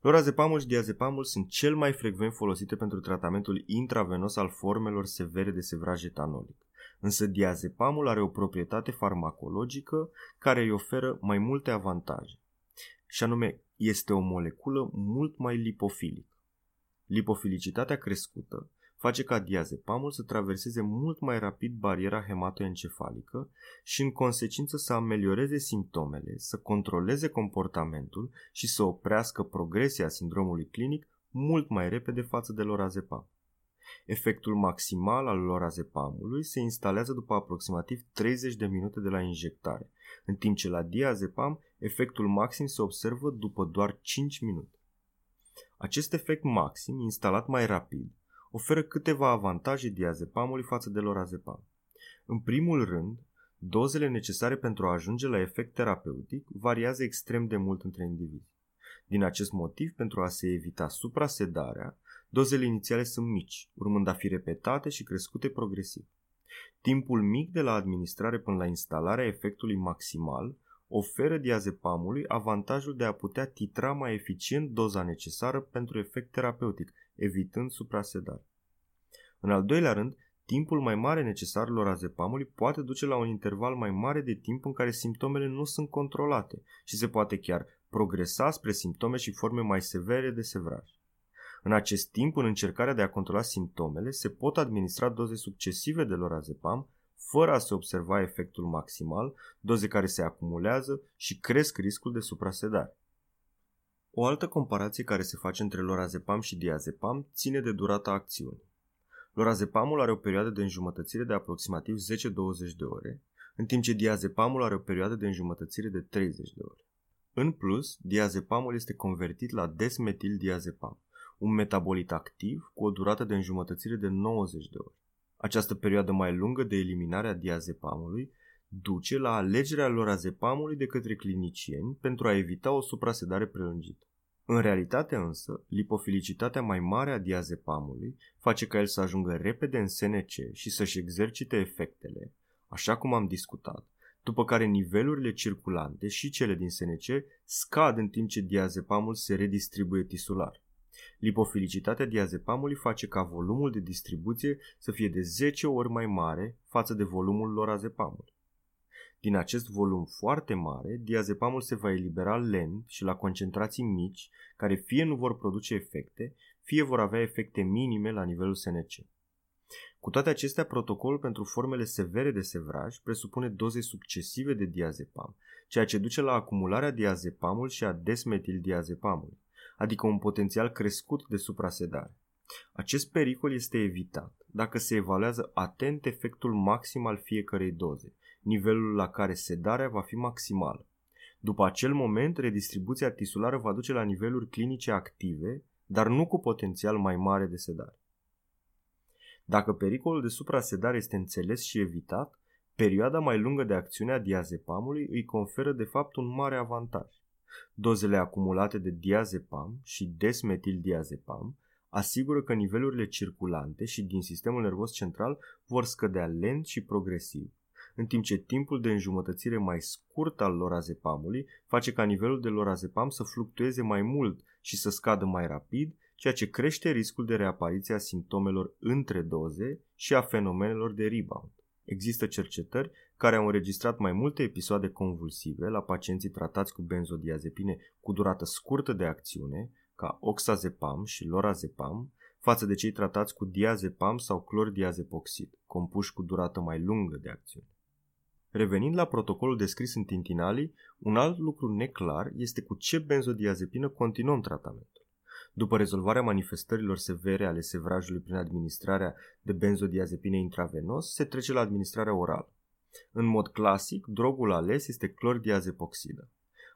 Lorazepamul și diazepamul sunt cel mai frecvent folosite pentru tratamentul intravenos al formelor severe de sevraj etanolic. Însă diazepamul are o proprietate farmacologică care îi oferă mai multe avantaje. Și anume, este o moleculă mult mai lipofilică. Lipofilicitatea crescută face ca diazepamul să traverseze mult mai rapid bariera hematoencefalică și în consecință să amelioreze simptomele, să controleze comportamentul și să oprească progresia sindromului clinic mult mai repede față de lorazepam. Efectul maximal al lorazepamului se instalează după aproximativ 30 de minute de la injectare, în timp ce la diazepam efectul maxim se observă după doar 5 minute. Acest efect maxim, instalat mai rapid, oferă câteva avantaje diazepamului față de lorazepam. În primul rând, dozele necesare pentru a ajunge la efect terapeutic variază extrem de mult între indivizi. Din acest motiv, pentru a se evita suprasedarea, dozele inițiale sunt mici, urmând a fi repetate și crescute progresiv. Timpul mic de la administrare până la instalarea efectului maximal oferă diazepamului avantajul de a putea titra mai eficient doza necesară pentru efect terapeutic, evitând suprasedare. În al doilea rând, timpul mai mare necesar lorazepamului poate duce la un interval mai mare de timp în care simptomele nu sunt controlate și se poate chiar progresa spre simptome și forme mai severe de sevraj. În acest timp, în încercarea de a controla simptomele, se pot administra doze succesive de lorazepam fără a se observa efectul maximal, doze care se acumulează și cresc riscul de suprasedare. O altă comparație care se face între lorazepam și diazepam ține de durata acțiunii. Lorazepamul are o perioadă de înjumătățire de aproximativ 10-20 de ore, în timp ce diazepamul are o perioadă de înjumătățire de 30 de ore. În plus, diazepamul este convertit la desmetildiazepam, un metabolit activ cu o durată de înjumătățire de 90 de ore. Această perioadă mai lungă de eliminare a diazepamului duce la alegerea lorazepamului de către clinicieni pentru a evita o suprasedare prelungită. În realitate însă, lipofilicitatea mai mare a diazepamului face ca el să ajungă repede în SNC și să-și exercite efectele, așa cum am discutat, după care nivelurile circulante și cele din SNC scad în timp ce diazepamul se redistribuie tisular. Lipofilicitatea diazepamului face ca volumul de distribuție să fie de 10 ori mai mare față de volumul lorazepamului. Din acest volum foarte mare, diazepamul se va elibera lent și la concentrații mici, care fie nu vor produce efecte, fie vor avea efecte minime la nivelul SNC. Cu toate acestea, protocolul pentru formele severe de sevraj presupune doze succesive de diazepam, ceea ce duce la acumularea diazepamul și a desmetildiazepamului, adică un potențial crescut de suprasedare. Acest pericol este evitat dacă se evaluează atent efectul maxim al fiecărei doze, nivelul la care sedarea va fi maximală. După acel moment, redistribuția tisulară va duce la niveluri clinice active, dar nu cu potențial mai mare de sedare. Dacă pericolul de suprasedare este înțeles și evitat, perioada mai lungă de acțiune a diazepamului îi conferă de fapt un mare avantaj. Dozele acumulate de diazepam și desmetildiazepam asigură că nivelurile circulante și din sistemul nervos central vor scădea lent și progresiv, în timp ce timpul de înjumătățire mai scurt al lorazepamului face ca nivelul de lorazepam să fluctueze mai mult și să scadă mai rapid, ceea ce crește riscul de reapariție a simptomelor între doze și a fenomenelor de rebound. Există cercetări care au înregistrat mai multe episoade convulsive la pacienții tratați cu benzodiazepine cu durată scurtă de acțiune, ca oxazepam și lorazepam, față de cei tratați cu diazepam sau clordiazepoxid, compuși cu durată mai lungă de acțiune. Revenind la protocolul descris în Tintinali, un alt lucru neclar este cu ce benzodiazepină continuăm tratamentul. După rezolvarea manifestărilor severe ale sevrajului prin administrarea de benzodiazepine intravenos, se trece la administrarea orală. În mod clasic, drogul ales este clordiazepoxidă.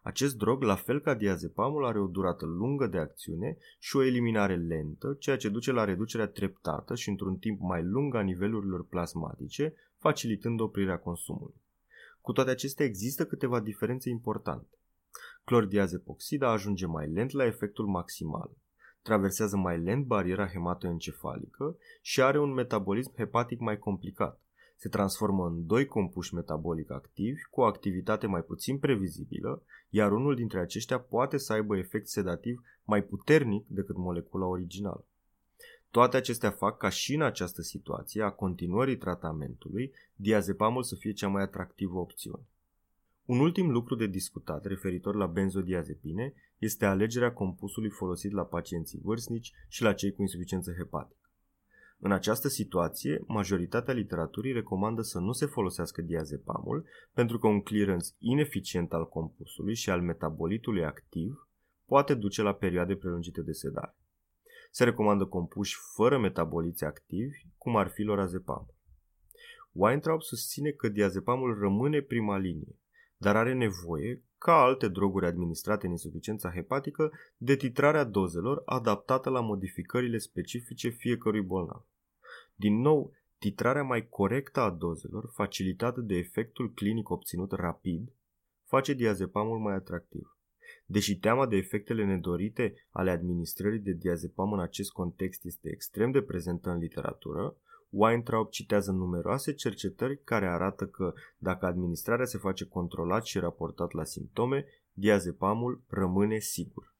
Acest drog, la fel ca diazepamul, are o durată lungă de acțiune și o eliminare lentă, ceea ce duce la reducerea treptată și într-un timp mai lung a nivelurilor plasmatice, facilitând oprirea consumului. Cu toate acestea există câteva diferențe importante. Clordiazepoxida ajunge mai lent la efectul maximal, traversează mai lent bariera hematoencefalică și are un metabolism hepatic mai complicat. Se transformă în doi compuși metabolic activi cu o activitate mai puțin previzibilă, iar unul dintre aceștia poate să aibă efect sedativ mai puternic decât molecula originală. Toate acestea fac ca și în această situație a continuării tratamentului, diazepamul să fie cea mai atractivă opțiune. Un ultim lucru de discutat referitor la benzodiazepine este alegerea compusului folosit la pacienții vârstnici și la cei cu insuficiență hepatică. În această situație, majoritatea literaturii recomandă să nu se folosească diazepamul pentru că un clearance ineficient al compusului și al metabolitului activ poate duce la perioade prelungite de sedare. Se recomandă compuși fără metaboliți activi, cum ar fi lorazepam. Weintraub susține că diazepamul rămâne prima linie, dar are nevoie, ca alte droguri administrate în insuficiența hepatică, de titrarea dozelor adaptată la modificările specifice fiecărui bolnav. Din nou, titrarea mai corectă a dozelor, facilitată de efectul clinic obținut rapid, face diazepamul mai atractiv. Deși teama de efectele nedorite ale administrării de diazepam în acest context este extrem de prezentă în literatură, Weintraub citează numeroase cercetări care arată că dacă administrarea se face controlat și raportat la simptome, diazepamul rămâne sigur.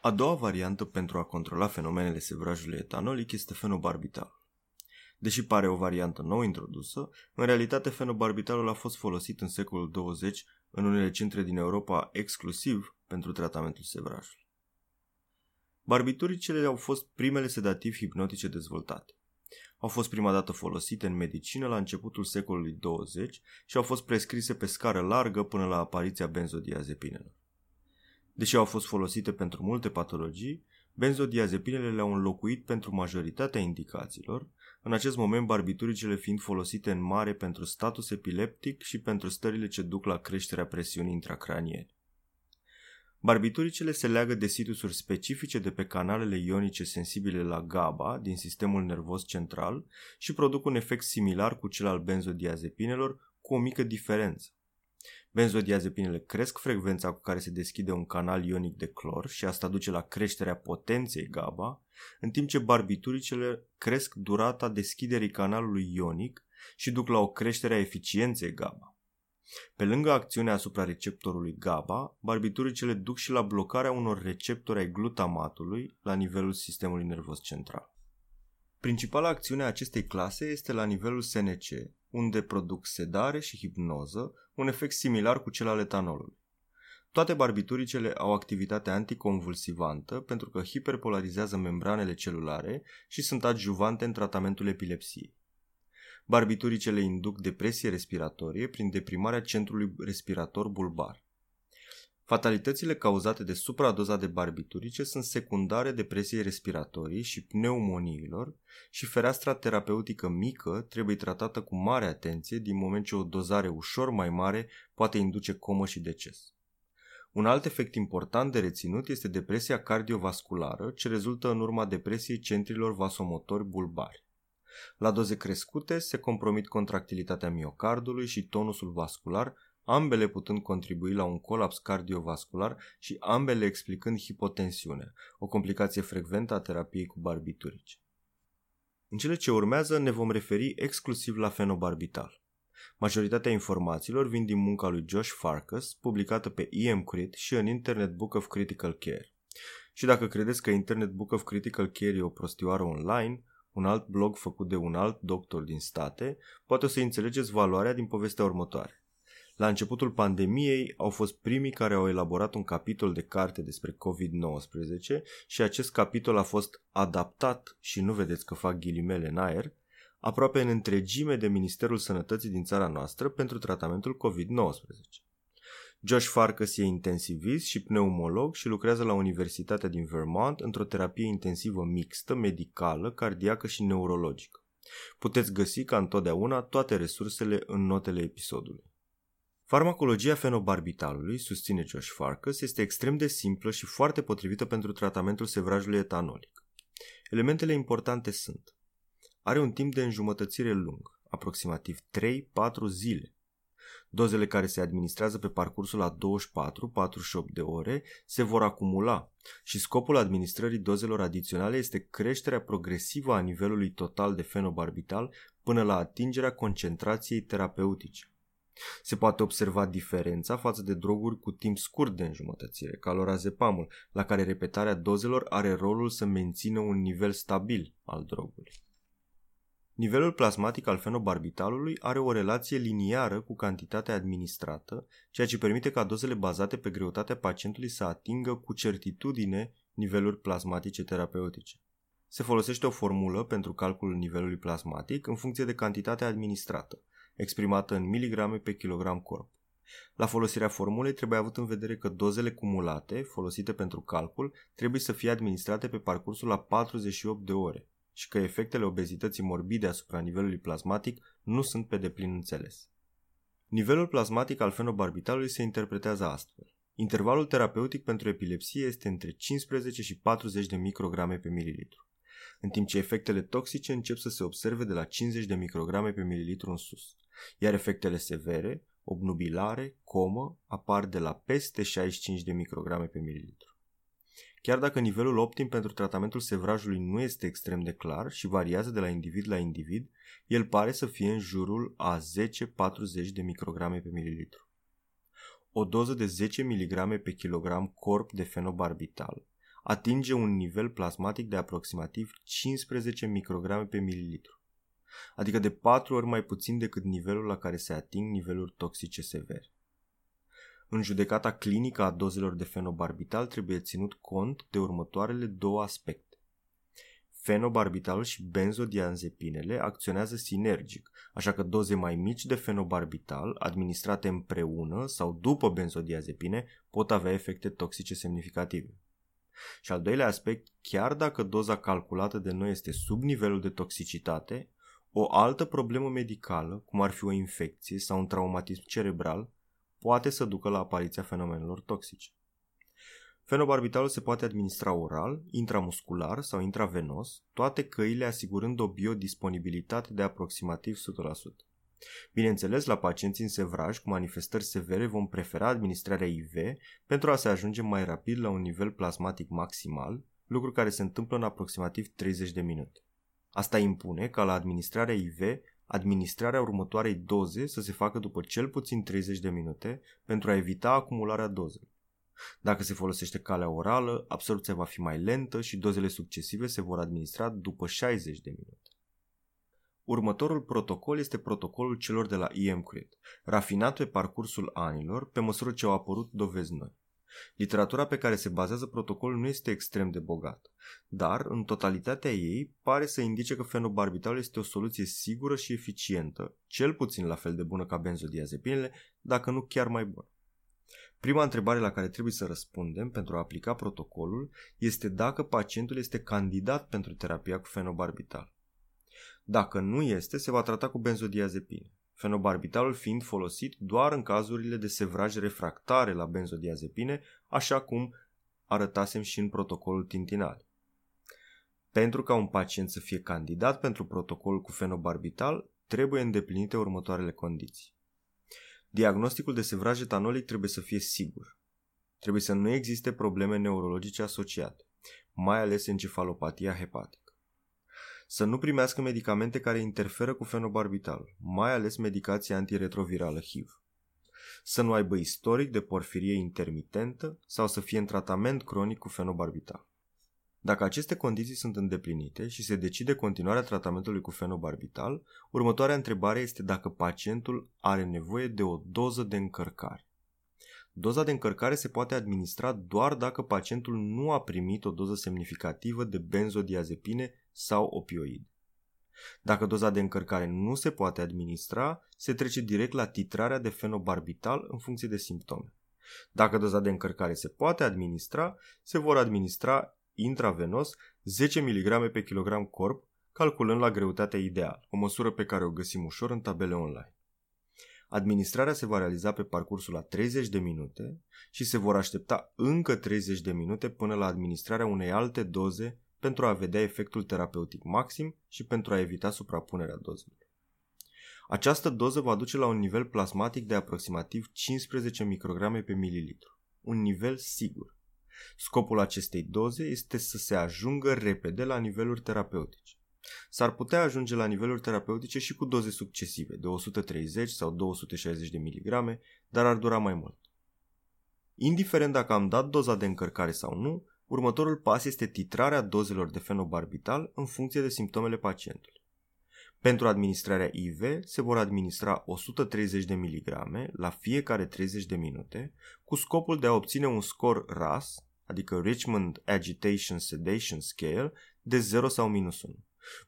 A doua variantă pentru a controla fenomenele sevrajului etanolic este fenobarbital. Deși pare o variantă nou introdusă, în realitate fenobarbitalul a fost folosit în secolul 20 în unele centre din Europa exclusiv pentru tratamentul sevrajului. Barbituricele au fost primele sedativi hipnotice dezvoltate. Au fost prima dată folosite în medicină la începutul secolului 20 și au fost prescrise pe scară largă până la apariția benzodiazepinelor. Deși au fost folosite pentru multe patologii, benzodiazepinele le-au înlocuit pentru majoritatea indicațiilor, în acest moment barbituricele fiind folosite în mare pentru status epileptic și pentru stările ce duc la creșterea presiunii intracraniene. Barbituricele se leagă de situsuri specifice de pe canalele ionice sensibile la GABA din sistemul nervos central și produc un efect similar cu cel al benzodiazepinelor, cu o mică diferență. Benzodiazepinele cresc frecvența cu care se deschide un canal ionic de clor și asta duce la creșterea potenței GABA, în timp ce barbituricele cresc durata deschiderii canalului ionic și duc la o creștere a eficienței GABA. Pe lângă acțiunea asupra receptorului GABA, barbituricele duc și la blocarea unor receptori ai glutamatului la nivelul sistemului nervos central. Principala acțiune a acestei clase este la nivelul SNC, unde produc sedare și hipnoză, un efect similar cu cel al etanolului. Toate barbituricele au activitate anticonvulsivantă pentru că hiperpolarizează membranele celulare și sunt adjuvante în tratamentul epilepsiei. Barbituricele induc depresie respiratorie prin deprimarea centrului respirator bulbar. Fatalitățile cauzate de supradoza de barbiturice sunt secundare depresiei respiratorii și pneumoniilor și fereastra terapeutică mică trebuie tratată cu mare atenție din moment ce o dozare ușor mai mare poate induce comă și deces. Un alt efect important de reținut este depresia cardiovasculară, ce rezultă în urma depresiei centrilor vasomotori bulbari. La doze crescute se compromit contractilitatea miocardului și tonusul vascular, ambele putând contribui la un colaps cardiovascular și ambele explicând hipotensiune, o complicație frecventă a terapiei cu barbiturici. În cele ce urmează ne vom referi exclusiv la fenobarbital. Majoritatea informațiilor vin din munca lui Josh Farkas, publicată pe EMCrit și în Internet Book of Critical Care. Și dacă credeți că Internet Book of Critical Care e o prostioară online, un alt blog făcut de un alt doctor din state, poate o să înțelegeți valoarea din povestea următoare. La începutul pandemiei au fost primii care au elaborat un capitol de carte despre COVID-19 și acest capitol a fost adaptat, și nu vedeți că fac ghilimele în aer, aproape în întregime de Ministerul Sănătății din țara noastră pentru tratamentul COVID-19. Josh Farkas e intensivist și pneumolog și lucrează la Universitatea din Vermont într-o terapie intensivă mixtă, medicală, cardiacă și neurologică. Puteți găsi ca întotdeauna toate resursele în notele episodului. Farmacologia fenobarbitalului, susține Josh Farkas, este extrem de simplă și foarte potrivită pentru tratamentul sevrajului etanolic. Elementele importante sunt Are un timp de înjumătățire lung, aproximativ 3-4 zile. Dozele care se administrează pe parcursul a 24-48 de ore se vor acumula și scopul administrării dozelor adiționale este creșterea progresivă a nivelului total de fenobarbital până la atingerea concentrației terapeutice. Se poate observa diferența față de droguri cu timp scurt de înjumătățire, ca lorazepamul, la care repetarea dozelor are rolul să mențină un nivel stabil al drogului. Nivelul plasmatic al fenobarbitalului are o relație liniară cu cantitatea administrată, ceea ce permite ca dozele bazate pe greutatea pacientului să atingă cu certitudine niveluri plasmatice terapeutice. Se folosește o formulă pentru calculul nivelului plasmatic în funcție de cantitatea administrată, exprimată în miligrame pe kilogram corp. La folosirea formulei trebuie avut în vedere că dozele cumulate, folosite pentru calcul, trebuie să fie administrate pe parcursul la 48 de ore și că efectele obezității morbide asupra nivelului plasmatic nu sunt pe deplin înțeles. Nivelul plasmatic al fenobarbitalului se interpretează astfel. Intervalul terapeutic pentru epilepsie este între 15 și 40 de micrograme pe mililitru, în timp ce efectele toxice încep să se observe de la 50 de micrograme pe mililitru în sus iar efectele severe, obnubilare, comă, apar de la peste 65 de micrograme pe mililitru. Chiar dacă nivelul optim pentru tratamentul sevrajului nu este extrem de clar și variază de la individ la individ, el pare să fie în jurul a 10-40 de micrograme pe mililitru. O doză de 10 mg pe kilogram corp de fenobarbital atinge un nivel plasmatic de aproximativ 15 micrograme pe mililitru adică de patru ori mai puțin decât nivelul la care se ating niveluri toxice severe. În judecata clinică a dozelor de fenobarbital trebuie ținut cont de următoarele două aspecte. Fenobarbitalul și benzodiazepinele acționează sinergic, așa că doze mai mici de fenobarbital, administrate împreună sau după benzodiazepine, pot avea efecte toxice semnificative. Și al doilea aspect, chiar dacă doza calculată de noi este sub nivelul de toxicitate, o altă problemă medicală, cum ar fi o infecție sau un traumatism cerebral, poate să ducă la apariția fenomenelor toxice. Fenobarbitalul se poate administra oral, intramuscular sau intravenos, toate căile asigurând o biodisponibilitate de aproximativ 100%. Bineînțeles, la pacienții în sevraj cu manifestări severe vom prefera administrarea IV pentru a se ajunge mai rapid la un nivel plasmatic maximal, lucru care se întâmplă în aproximativ 30 de minute. Asta impune ca la administrarea IV, administrarea următoarei doze să se facă după cel puțin 30 de minute pentru a evita acumularea dozelor. Dacă se folosește calea orală, absorpția va fi mai lentă și dozele succesive se vor administra după 60 de minute. Următorul protocol este protocolul celor de la EMCRED, rafinat pe parcursul anilor pe măsură ce au apărut dovezi noi. Literatura pe care se bazează protocolul nu este extrem de bogată, dar, în totalitatea ei, pare să indice că fenobarbitalul este o soluție sigură și eficientă, cel puțin la fel de bună ca benzodiazepinele, dacă nu chiar mai bună. Prima întrebare la care trebuie să răspundem pentru a aplica protocolul este dacă pacientul este candidat pentru terapia cu fenobarbital. Dacă nu este, se va trata cu benzodiazepine, fenobarbitalul fiind folosit doar în cazurile de sevraj refractare la benzodiazepine, așa cum arătasem și în protocolul tintinal. Pentru ca un pacient să fie candidat pentru protocolul cu fenobarbital, trebuie îndeplinite următoarele condiții. Diagnosticul de sevraj etanolic trebuie să fie sigur. Trebuie să nu existe probleme neurologice asociate, mai ales encefalopatia hepatică să nu primească medicamente care interferă cu fenobarbital, mai ales medicația antiretrovirală HIV. Să nu aibă istoric de porfirie intermitentă sau să fie în tratament cronic cu fenobarbital. Dacă aceste condiții sunt îndeplinite și se decide continuarea tratamentului cu fenobarbital, următoarea întrebare este dacă pacientul are nevoie de o doză de încărcare. Doza de încărcare se poate administra doar dacă pacientul nu a primit o doză semnificativă de benzodiazepine sau opioid. Dacă doza de încărcare nu se poate administra, se trece direct la titrarea de fenobarbital în funcție de simptome. Dacă doza de încărcare se poate administra, se vor administra intravenos 10 mg pe kilogram corp, calculând la greutatea ideală, o măsură pe care o găsim ușor în tabele online. Administrarea se va realiza pe parcursul la 30 de minute și se vor aștepta încă 30 de minute până la administrarea unei alte doze pentru a vedea efectul terapeutic maxim și pentru a evita suprapunerea dozelor. Această doză va duce la un nivel plasmatic de aproximativ 15 micrograme pe mililitru, un nivel sigur. Scopul acestei doze este să se ajungă repede la niveluri terapeutice. S-ar putea ajunge la niveluri terapeutice și cu doze succesive, de 130 sau 260 de miligrame, dar ar dura mai mult. Indiferent dacă am dat doza de încărcare sau nu, următorul pas este titrarea dozelor de fenobarbital în funcție de simptomele pacientului. Pentru administrarea IV se vor administra 130 de mg la fiecare 30 de minute cu scopul de a obține un scor RAS, adică Richmond Agitation Sedation Scale, de 0 sau minus 1.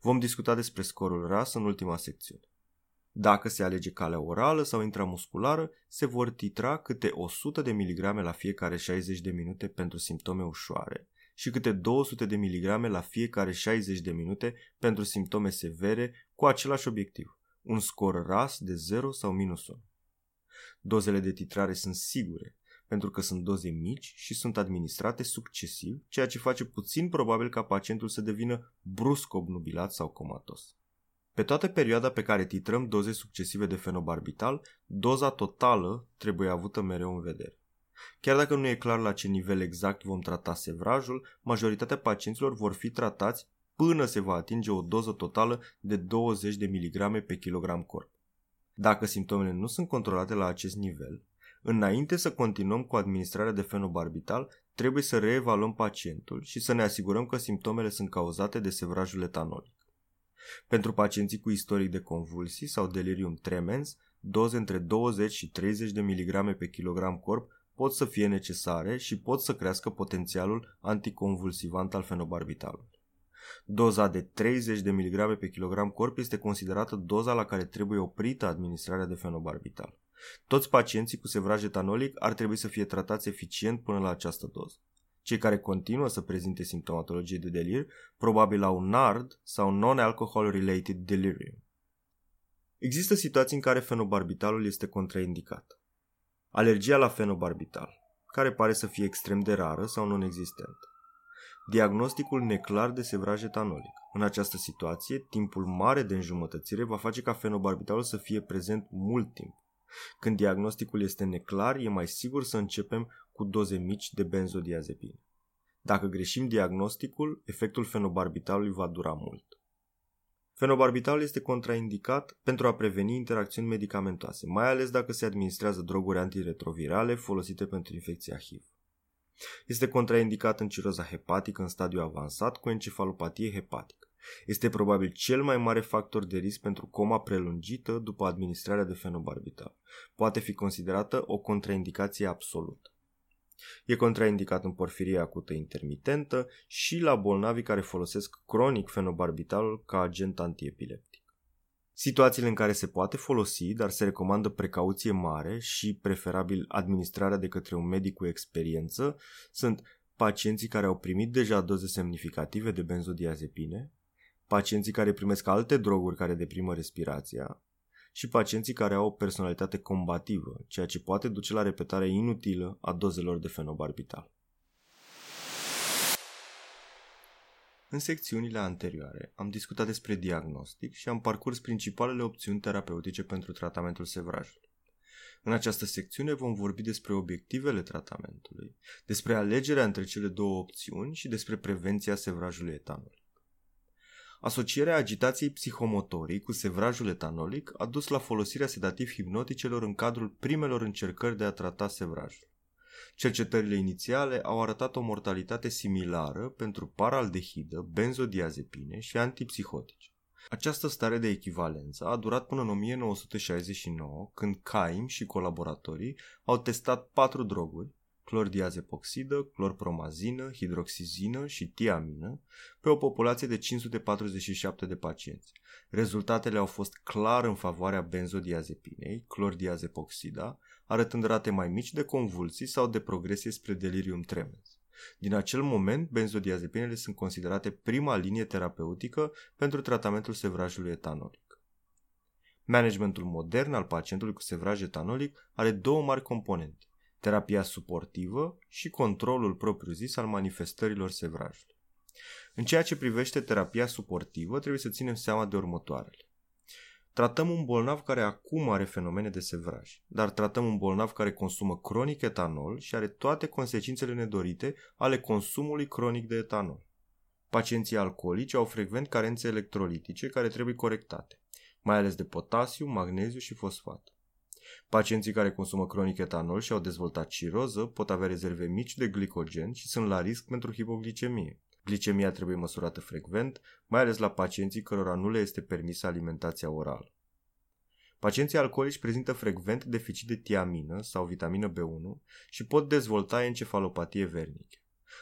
Vom discuta despre scorul RAS în ultima secțiune. Dacă se alege calea orală sau intramusculară, se vor titra câte 100 de mg la fiecare 60 de minute pentru simptome ușoare și câte 200 de mg la fiecare 60 de minute pentru simptome severe cu același obiectiv, un scor RAS de 0 sau minus 1. Dozele de titrare sunt sigure, pentru că sunt doze mici și sunt administrate succesiv, ceea ce face puțin probabil ca pacientul să devină brusc obnubilat sau comatos. Pe toată perioada pe care titrăm doze succesive de fenobarbital, doza totală trebuie avută mereu în vedere. Chiar dacă nu e clar la ce nivel exact vom trata sevrajul, majoritatea pacienților vor fi tratați până se va atinge o doză totală de 20 de mg pe kilogram corp. Dacă simptomele nu sunt controlate la acest nivel, înainte să continuăm cu administrarea de fenobarbital, trebuie să reevaluăm pacientul și să ne asigurăm că simptomele sunt cauzate de sevrajul etanolic. Pentru pacienții cu istoric de convulsii sau delirium tremens, doze între 20 și 30 de mg pe kilogram corp pot să fie necesare și pot să crească potențialul anticonvulsivant al fenobarbitalului. Doza de 30 de mg pe kilogram corp este considerată doza la care trebuie oprită administrarea de fenobarbital. Toți pacienții cu sevraj etanolic ar trebui să fie tratați eficient până la această doză. Cei care continuă să prezinte simptomatologie de delir probabil au NARD sau Non-Alcohol Related Delirium. Există situații în care fenobarbitalul este contraindicat. Alergia la fenobarbital, care pare să fie extrem de rară sau non-existentă. Diagnosticul neclar de sevraj etanolic. În această situație, timpul mare de înjumătățire va face ca fenobarbitalul să fie prezent mult timp. Când diagnosticul este neclar, e mai sigur să începem cu doze mici de benzodiazepine. Dacă greșim diagnosticul, efectul fenobarbitalului va dura mult. Fenobarbitalul este contraindicat pentru a preveni interacțiuni medicamentoase, mai ales dacă se administrează droguri antiretrovirale folosite pentru infecția HIV. Este contraindicat în ciroza hepatică în stadiu avansat cu encefalopatie hepatică. Este probabil cel mai mare factor de risc pentru coma prelungită după administrarea de fenobarbital. Poate fi considerată o contraindicație absolută. E contraindicat în porfirie acută intermitentă și la bolnavii care folosesc cronic fenobarbitalul ca agent antiepileptic. Situațiile în care se poate folosi, dar se recomandă precauție mare și preferabil administrarea de către un medic cu experiență, sunt pacienții care au primit deja doze semnificative de benzodiazepine, pacienții care primesc alte droguri care deprimă respirația și pacienții care au o personalitate combativă, ceea ce poate duce la repetarea inutilă a dozelor de fenobarbital. În secțiunile anterioare am discutat despre diagnostic și am parcurs principalele opțiuni terapeutice pentru tratamentul sevrajului. În această secțiune vom vorbi despre obiectivele tratamentului, despre alegerea între cele două opțiuni și despre prevenția sevrajului etanol. Asocierea agitației psihomotorii cu sevrajul etanolic a dus la folosirea sedativ-hipnoticelor în cadrul primelor încercări de a trata sevrajul. Cercetările inițiale au arătat o mortalitate similară pentru paraldehidă, benzodiazepine și antipsihotice. Această stare de echivalență a durat până în 1969, când Caim și colaboratorii au testat patru droguri, clordiazepoxidă, clorpromazină, hidroxizină și tiamină pe o populație de 547 de pacienți. Rezultatele au fost clar în favoarea benzodiazepinei, clordiazepoxida, arătând rate mai mici de convulsii sau de progresie spre delirium tremens. Din acel moment, benzodiazepinele sunt considerate prima linie terapeutică pentru tratamentul sevrajului etanolic. Managementul modern al pacientului cu sevraj etanolic are două mari componente terapia suportivă și controlul propriu-zis al manifestărilor sevrajului. În ceea ce privește terapia suportivă, trebuie să ținem seama de următoarele. Tratăm un bolnav care acum are fenomene de sevraj, dar tratăm un bolnav care consumă cronic etanol și are toate consecințele nedorite ale consumului cronic de etanol. Pacienții alcoolici au frecvent carențe electrolitice care trebuie corectate, mai ales de potasiu, magneziu și fosfat. Pacienții care consumă cronic etanol și au dezvoltat ciroză pot avea rezerve mici de glicogen și sunt la risc pentru hipoglicemie. Glicemia trebuie măsurată frecvent, mai ales la pacienții cărora nu le este permisă alimentația orală. Pacienții alcoolici prezintă frecvent deficit de tiamină sau vitamină B1 și pot dezvolta encefalopatie vernică.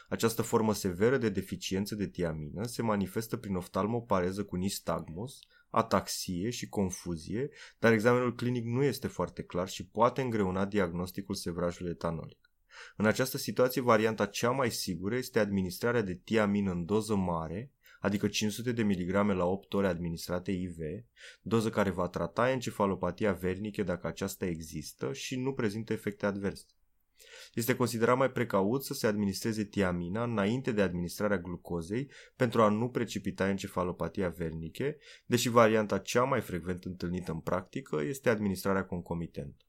Această formă severă de deficiență de tiamină se manifestă prin oftalmopareză cu nistagmus, ataxie și confuzie, dar examenul clinic nu este foarte clar și poate îngreuna diagnosticul sevrajului etanolic. În această situație, varianta cea mai sigură este administrarea de tiamină în doză mare, adică 500 de mg la 8 ore administrate IV, doză care va trata encefalopatia vernică dacă aceasta există și nu prezintă efecte adverse. Este considerat mai precaut să se administreze tiamina înainte de administrarea glucozei pentru a nu precipita encefalopatia verniche, deși varianta cea mai frecvent întâlnită în practică este administrarea concomitentă.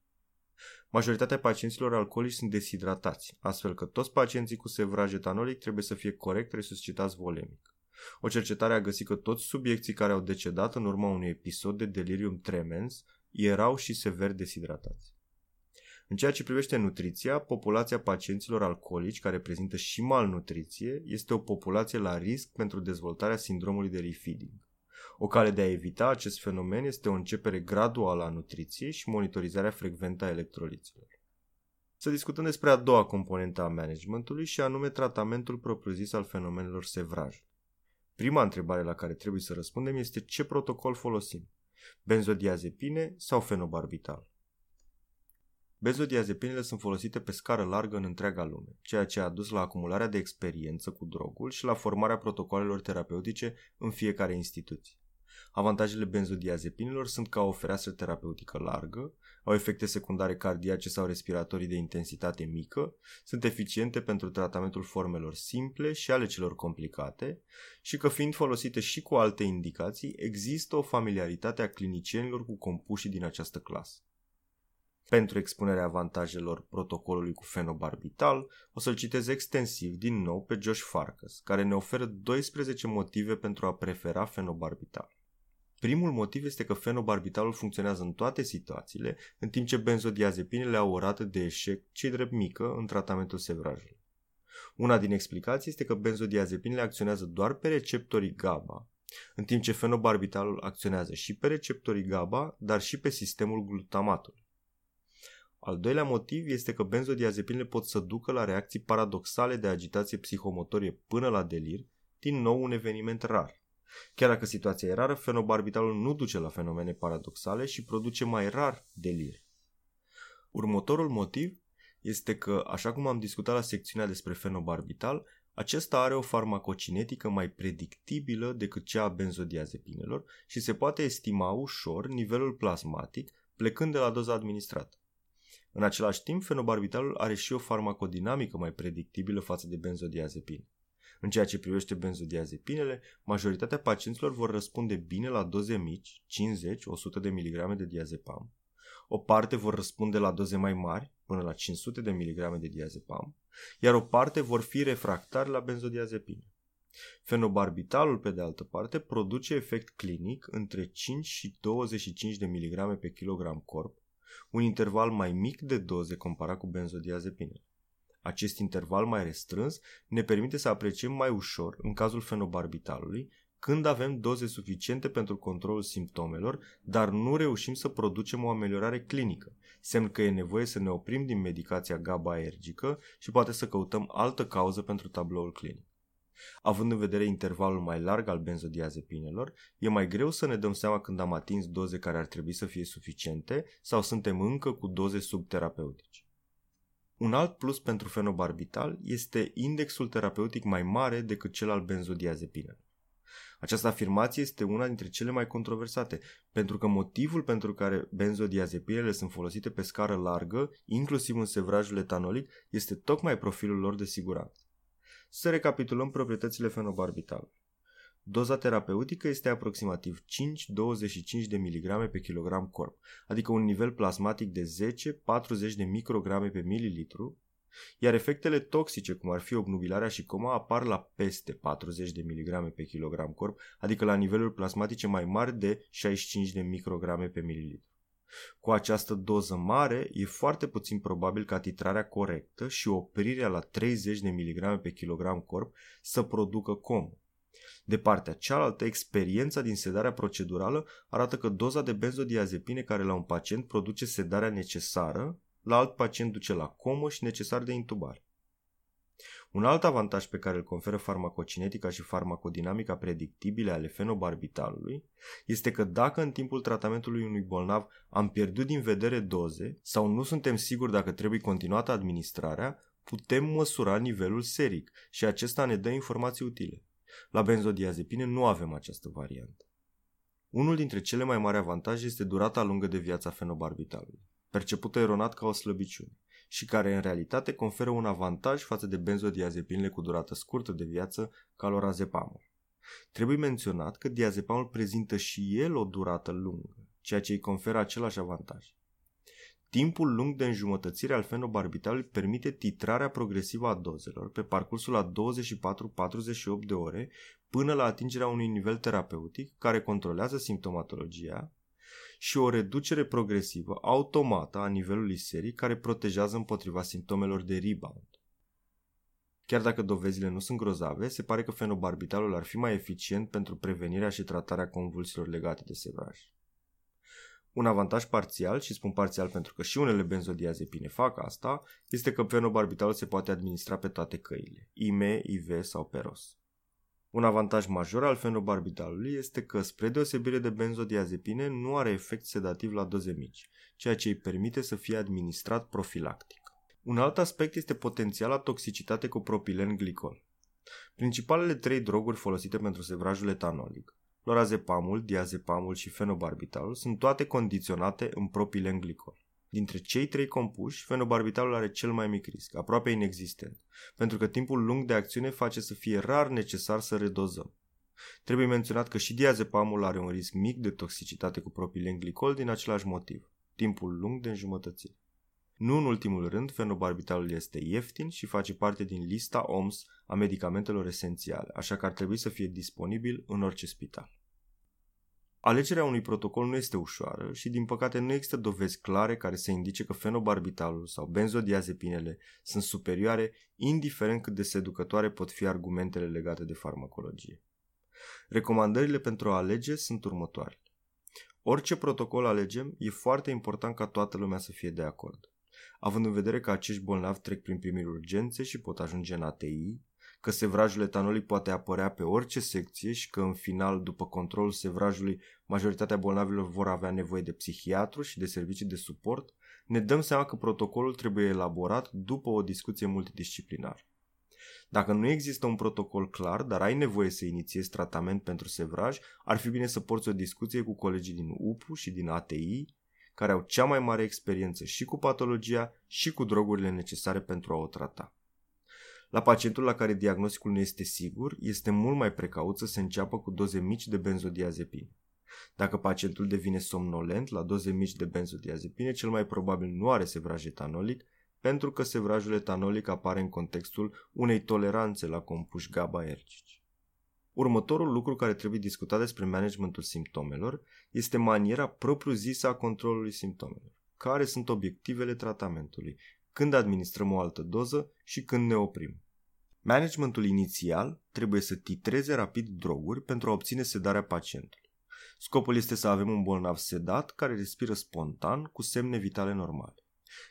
Majoritatea pacienților alcoolici sunt deshidratați, astfel că toți pacienții cu sevraj etanolic trebuie să fie corect resuscitați volemic. O cercetare a găsit că toți subiecții care au decedat în urma unui episod de delirium tremens erau și sever deshidratați. În ceea ce privește nutriția, populația pacienților alcoolici care prezintă și malnutriție este o populație la risc pentru dezvoltarea sindromului de refeeding. O cale de a evita acest fenomen este o începere graduală a nutriției și monitorizarea frecventă a electroliților. Să discutăm despre a doua componentă a managementului și anume tratamentul propriu-zis al fenomenelor sevraj. Prima întrebare la care trebuie să răspundem este ce protocol folosim? Benzodiazepine sau fenobarbital? Benzodiazepinele sunt folosite pe scară largă în întreaga lume, ceea ce a dus la acumularea de experiență cu drogul și la formarea protocolelor terapeutice în fiecare instituție. Avantajele benzodiazepinelor sunt că au o fereastră terapeutică largă, au efecte secundare cardiace sau respiratorii de intensitate mică, sunt eficiente pentru tratamentul formelor simple și ale celor complicate și că fiind folosite și cu alte indicații, există o familiaritate a clinicienilor cu compușii din această clasă. Pentru expunerea avantajelor protocolului cu fenobarbital, o să-l citez extensiv din nou pe Josh Farkas, care ne oferă 12 motive pentru a prefera fenobarbital. Primul motiv este că fenobarbitalul funcționează în toate situațiile, în timp ce benzodiazepinele au o rată de eșec cei drept mică în tratamentul sevrajului. Una din explicații este că benzodiazepinele acționează doar pe receptorii GABA, în timp ce fenobarbitalul acționează și pe receptorii GABA, dar și pe sistemul glutamatului. Al doilea motiv este că benzodiazepinele pot să ducă la reacții paradoxale de agitație psihomotorie până la delir, din nou un eveniment rar. Chiar dacă situația e rară, fenobarbitalul nu duce la fenomene paradoxale și produce mai rar delir. Următorul motiv este că, așa cum am discutat la secțiunea despre fenobarbital, acesta are o farmacocinetică mai predictibilă decât cea a benzodiazepinelor și se poate estima ușor nivelul plasmatic plecând de la doza administrată. În același timp, fenobarbitalul are și o farmacodinamică mai predictibilă față de benzodiazepine. În ceea ce privește benzodiazepinele, majoritatea pacienților vor răspunde bine la doze mici, 50-100 de mg de diazepam. O parte vor răspunde la doze mai mari, până la 500 de mg de diazepam, iar o parte vor fi refractari la benzodiazepine. Fenobarbitalul, pe de altă parte, produce efect clinic între 5 și 25 de mg pe kilogram corp, un interval mai mic de doze comparat cu benzodiazepine. Acest interval mai restrâns ne permite să apreciem mai ușor, în cazul fenobarbitalului, când avem doze suficiente pentru controlul simptomelor, dar nu reușim să producem o ameliorare clinică, semn că e nevoie să ne oprim din medicația GABA-ergică și poate să căutăm altă cauză pentru tabloul clinic. Având în vedere intervalul mai larg al benzodiazepinelor, e mai greu să ne dăm seama când am atins doze care ar trebui să fie suficiente sau suntem încă cu doze subterapeutice. Un alt plus pentru fenobarbital este indexul terapeutic mai mare decât cel al benzodiazepinelor. Această afirmație este una dintre cele mai controversate, pentru că motivul pentru care benzodiazepinele sunt folosite pe scară largă, inclusiv în sevrajul etanolic, este tocmai profilul lor de siguranță. Să recapitulăm proprietățile fenobarbitalului. Doza terapeutică este aproximativ 5-25 de mg pe kilogram corp, adică un nivel plasmatic de 10-40 de micrograme pe mililitru, iar efectele toxice, cum ar fi obnubilarea și coma, apar la peste 40 de mg pe kilogram corp, adică la niveluri plasmatice mai mari de 65 de micrograme pe mililitru. Cu această doză mare, e foarte puțin probabil ca titrarea corectă și oprirea la 30 de mg pe kilogram corp să producă comă. De partea cealaltă, experiența din sedarea procedurală arată că doza de benzodiazepine care la un pacient produce sedarea necesară, la alt pacient duce la comă și necesar de intubare. Un alt avantaj pe care îl conferă farmacocinetica și farmacodinamica predictibile ale fenobarbitalului este că dacă în timpul tratamentului unui bolnav am pierdut din vedere doze sau nu suntem siguri dacă trebuie continuată administrarea, putem măsura nivelul seric și acesta ne dă informații utile. La benzodiazepine nu avem această variantă. Unul dintre cele mai mari avantaje este durata lungă de viață a fenobarbitalului, percepută eronat ca o slăbiciune și care în realitate conferă un avantaj față de benzodiazepinele cu durată scurtă de viață ca lorazepamul. Trebuie menționat că diazepamul prezintă și el o durată lungă, ceea ce îi conferă același avantaj. Timpul lung de înjumătățire al fenobarbitalului permite titrarea progresivă a dozelor pe parcursul a 24-48 de ore până la atingerea unui nivel terapeutic care controlează simptomatologia și o reducere progresivă automată a nivelului serii care protejează împotriva simptomelor de rebound. Chiar dacă dovezile nu sunt grozave, se pare că fenobarbitalul ar fi mai eficient pentru prevenirea și tratarea convulsiilor legate de sevraj. Un avantaj parțial, și spun parțial pentru că și unele benzodiazepine fac asta, este că fenobarbitalul se poate administra pe toate căile, IME, IV sau PEROS. Un avantaj major al fenobarbitalului este că, spre deosebire de benzodiazepine, nu are efect sedativ la doze mici, ceea ce îi permite să fie administrat profilactic. Un alt aspect este potențiala toxicitate cu propilen glicol. Principalele trei droguri folosite pentru sevrajul etanolic, lorazepamul, diazepamul și fenobarbitalul, sunt toate condiționate în propilen glicol. Dintre cei trei compuși, fenobarbitalul are cel mai mic risc, aproape inexistent, pentru că timpul lung de acțiune face să fie rar necesar să redozăm. Trebuie menționat că și diazepamul are un risc mic de toxicitate cu propilenglicol din același motiv, timpul lung de înjumătățire. Nu în ultimul rând, fenobarbitalul este ieftin și face parte din lista OMS a medicamentelor esențiale, așa că ar trebui să fie disponibil în orice spital. Alegerea unui protocol nu este ușoară și, din păcate, nu există dovezi clare care să indice că fenobarbitalul sau benzodiazepinele sunt superioare, indiferent cât de seducătoare pot fi argumentele legate de farmacologie. Recomandările pentru a alege sunt următoarele. Orice protocol alegem, e foarte important ca toată lumea să fie de acord. Având în vedere că acești bolnavi trec prin primiri urgențe și pot ajunge în ATI, că sevrajul etanolic poate apărea pe orice secție și că în final, după controlul sevrajului, majoritatea bolnavilor vor avea nevoie de psihiatru și de servicii de suport, ne dăm seama că protocolul trebuie elaborat după o discuție multidisciplinară. Dacă nu există un protocol clar, dar ai nevoie să inițiezi tratament pentru sevraj, ar fi bine să porți o discuție cu colegii din UPU și din ATI, care au cea mai mare experiență și cu patologia și cu drogurile necesare pentru a o trata. La pacientul la care diagnosticul nu este sigur, este mult mai precaut să se înceapă cu doze mici de benzodiazepine. Dacă pacientul devine somnolent la doze mici de benzodiazepine, cel mai probabil nu are sevraj etanolic, pentru că sevrajul etanolic apare în contextul unei toleranțe la compuși GABA-ergici. Următorul lucru care trebuie discutat despre managementul simptomelor este maniera propriu-zisă a controlului simptomelor. Care sunt obiectivele tratamentului? Când administrăm o altă doză și când ne oprim? Managementul inițial trebuie să titreze rapid droguri pentru a obține sedarea pacientului. Scopul este să avem un bolnav sedat care respiră spontan cu semne vitale normale.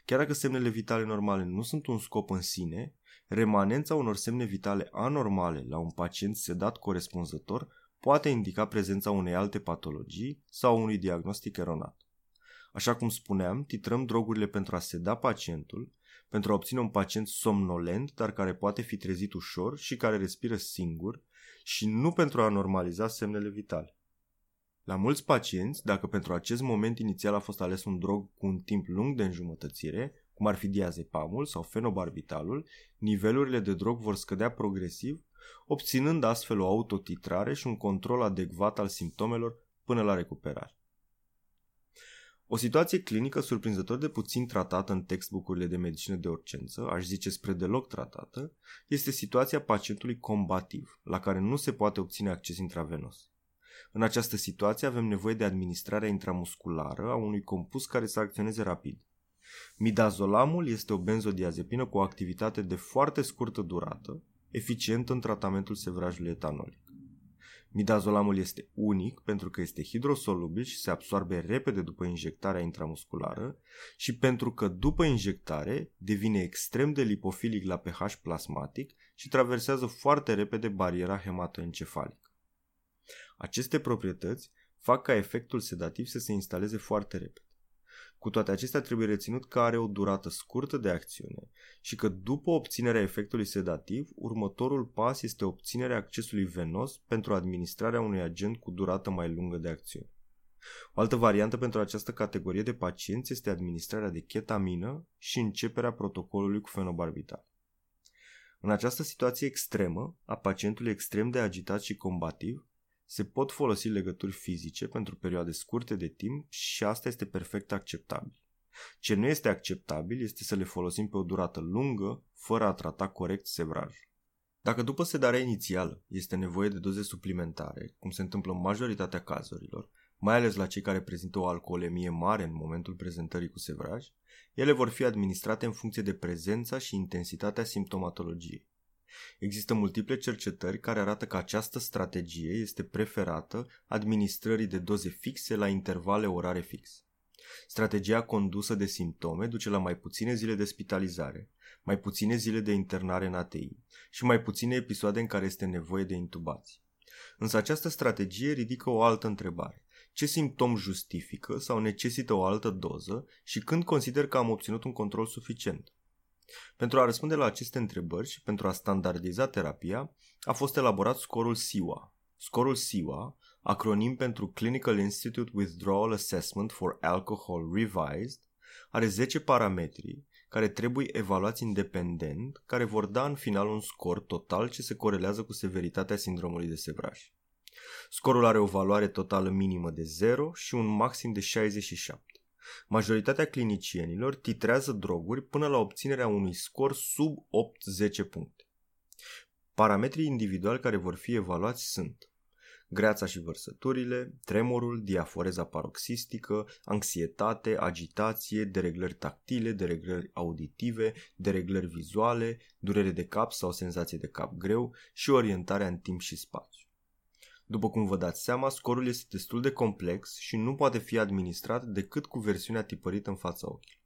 Chiar dacă semnele vitale normale nu sunt un scop în sine, remanența unor semne vitale anormale la un pacient sedat corespunzător poate indica prezența unei alte patologii sau unui diagnostic eronat. Așa cum spuneam, titrăm drogurile pentru a seda pacientul, pentru a obține un pacient somnolent, dar care poate fi trezit ușor și care respiră singur, și nu pentru a normaliza semnele vitale. La mulți pacienți, dacă pentru acest moment inițial a fost ales un drog cu un timp lung de înjumătățire, cum ar fi diazepamul sau fenobarbitalul, nivelurile de drog vor scădea progresiv, obținând astfel o autotitrare și un control adecvat al simptomelor până la recuperare. O situație clinică surprinzător de puțin tratată în textbook-urile de medicină de urgență, aș zice spre deloc tratată, este situația pacientului combativ, la care nu se poate obține acces intravenos. În această situație avem nevoie de administrarea intramusculară a unui compus care să acționeze rapid. Midazolamul este o benzodiazepină cu o activitate de foarte scurtă durată, eficientă în tratamentul sevrajului etanolic. Midazolamul este unic pentru că este hidrosolubil și se absorbe repede după injectarea intramusculară și pentru că după injectare devine extrem de lipofilic la pH plasmatic și traversează foarte repede bariera hematoencefalică. Aceste proprietăți fac ca efectul sedativ să se instaleze foarte repede. Cu toate acestea trebuie reținut că are o durată scurtă de acțiune și că după obținerea efectului sedativ, următorul pas este obținerea accesului venos pentru administrarea unui agent cu durată mai lungă de acțiune. O altă variantă pentru această categorie de pacienți este administrarea de ketamină și începerea protocolului cu fenobarbital. În această situație extremă, a pacientului extrem de agitat și combativ, se pot folosi legături fizice pentru perioade scurte de timp și asta este perfect acceptabil. Ce nu este acceptabil este să le folosim pe o durată lungă, fără a trata corect sevrajul. Dacă după sedarea inițială este nevoie de doze suplimentare, cum se întâmplă în majoritatea cazurilor, mai ales la cei care prezintă o alcoolemie mare în momentul prezentării cu sevraj, ele vor fi administrate în funcție de prezența și intensitatea simptomatologiei. Există multiple cercetări care arată că această strategie este preferată administrării de doze fixe la intervale orare fixe. Strategia condusă de simptome duce la mai puține zile de spitalizare, mai puține zile de internare în ATI și mai puține episoade în care este nevoie de intubație. Însă această strategie ridică o altă întrebare. ce simptom justifică sau necesită o altă doză și când consider că am obținut un control suficient. Pentru a răspunde la aceste întrebări și pentru a standardiza terapia, a fost elaborat scorul SIWA. Scorul SIWA, acronim pentru Clinical Institute Withdrawal Assessment for Alcohol Revised, are 10 parametri care trebuie evaluați independent, care vor da în final un scor total ce se corelează cu severitatea sindromului de sevraj. Scorul are o valoare totală minimă de 0 și un maxim de 67. Majoritatea clinicienilor titrează droguri până la obținerea unui scor sub 8-10 puncte. Parametrii individuali care vor fi evaluați sunt greața și vărsăturile, tremurul, diaforeza paroxistică, anxietate, agitație, dereglări tactile, dereglări auditive, dereglări vizuale, durere de cap sau senzație de cap greu și orientarea în timp și spațiu. După cum vă dați seama, scorul este destul de complex și nu poate fi administrat decât cu versiunea tipărită în fața ochilor.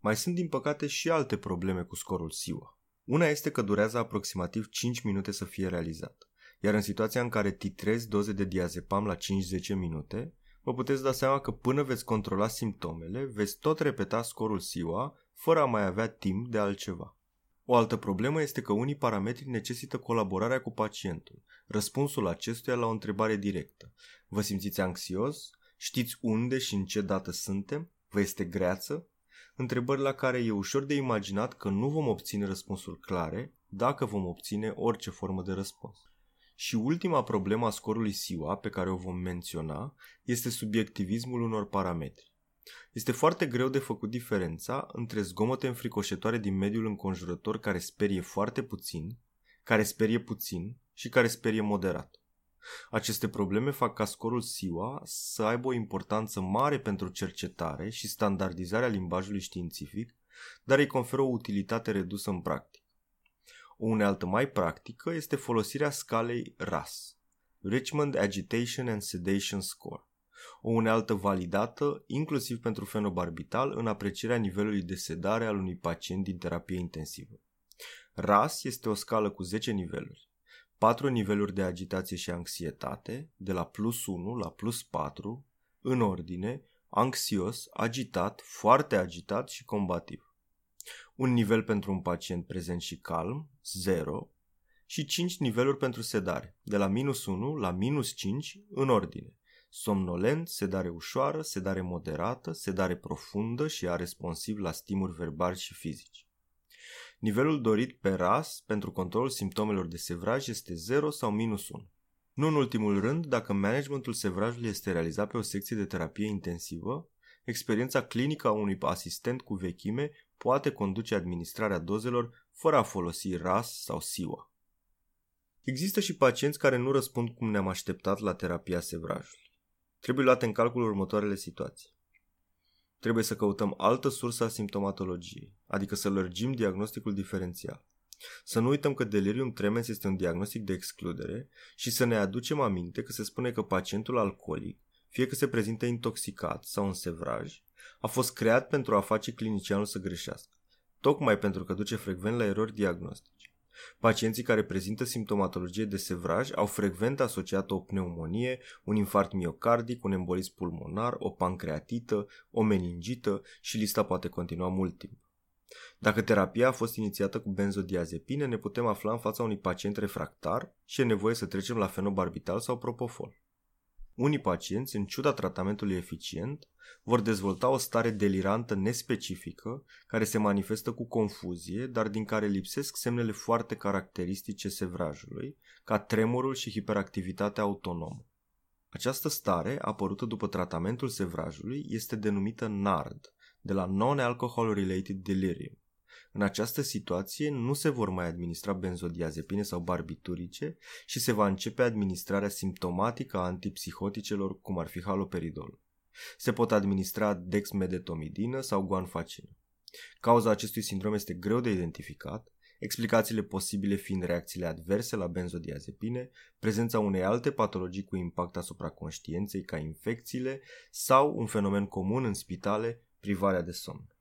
Mai sunt din păcate și alte probleme cu scorul SIWA. Una este că durează aproximativ 5 minute să fie realizat, iar în situația în care titrezi doze de diazepam la 5-10 minute, vă puteți da seama că până veți controla simptomele, veți tot repeta scorul SIWA fără a mai avea timp de altceva. O altă problemă este că unii parametri necesită colaborarea cu pacientul, răspunsul acestuia la o întrebare directă. Vă simțiți anxios? Știți unde și în ce dată suntem? Vă este greață? Întrebări la care e ușor de imaginat că nu vom obține răspunsuri clare dacă vom obține orice formă de răspuns. Și ultima problemă a scorului SIWA pe care o vom menționa este subiectivismul unor parametri. Este foarte greu de făcut diferența între zgomote înfricoșătoare din mediul înconjurător care sperie foarte puțin, care sperie puțin și care sperie moderat. Aceste probleme fac ca scorul SIWA să aibă o importanță mare pentru cercetare și standardizarea limbajului științific, dar îi conferă o utilitate redusă în practică. O unealtă mai practică este folosirea scalei RAS, Richmond Agitation and Sedation Score o unealtă validată inclusiv pentru fenobarbital în aprecierea nivelului de sedare al unui pacient din terapie intensivă. RAS este o scală cu 10 niveluri. 4 niveluri de agitație și anxietate, de la plus 1 la plus 4, în ordine, anxios, agitat, foarte agitat și combativ. Un nivel pentru un pacient prezent și calm, 0, și 5 niveluri pentru sedare, de la minus 1 la minus 5, în ordine somnolent, sedare ușoară, sedare moderată, sedare profundă și a responsiv la stimuri verbali și fizici. Nivelul dorit pe RAS pentru controlul simptomelor de sevraj este 0 sau minus 1. Nu în ultimul rând, dacă managementul sevrajului este realizat pe o secție de terapie intensivă, experiența clinică a unui asistent cu vechime poate conduce administrarea dozelor fără a folosi RAS sau SIWA. Există și pacienți care nu răspund cum ne-am așteptat la terapia sevrajului. Trebuie luate în calcul următoarele situații. Trebuie să căutăm altă sursă a simptomatologiei, adică să lărgim diagnosticul diferențial. Să nu uităm că delirium tremens este un diagnostic de excludere și să ne aducem aminte că se spune că pacientul alcoolic, fie că se prezintă intoxicat sau în sevraj, a fost creat pentru a face clinicianul să greșească, tocmai pentru că duce frecvent la erori diagnostice. Pacienții care prezintă simptomatologie de sevraj au frecvent asociat o pneumonie, un infarct miocardic, un embolism pulmonar, o pancreatită, o meningită și lista poate continua mult timp. Dacă terapia a fost inițiată cu benzodiazepine, ne putem afla în fața unui pacient refractar și e nevoie să trecem la fenobarbital sau propofol. Unii pacienți, în ciuda tratamentului eficient, vor dezvolta o stare delirantă nespecifică, care se manifestă cu confuzie, dar din care lipsesc semnele foarte caracteristice sevrajului, ca tremurul și hiperactivitatea autonomă. Această stare, apărută după tratamentul sevrajului, este denumită NARD, de la Non-Alcohol Related Delirium. În această situație nu se vor mai administra benzodiazepine sau barbiturice și se va începe administrarea simptomatică a antipsihoticelor, cum ar fi haloperidol. Se pot administra dexmedetomidină sau guanfacină. Cauza acestui sindrom este greu de identificat, explicațiile posibile fiind reacțiile adverse la benzodiazepine, prezența unei alte patologii cu impact asupra conștiinței ca infecțiile sau un fenomen comun în spitale, privarea de somn.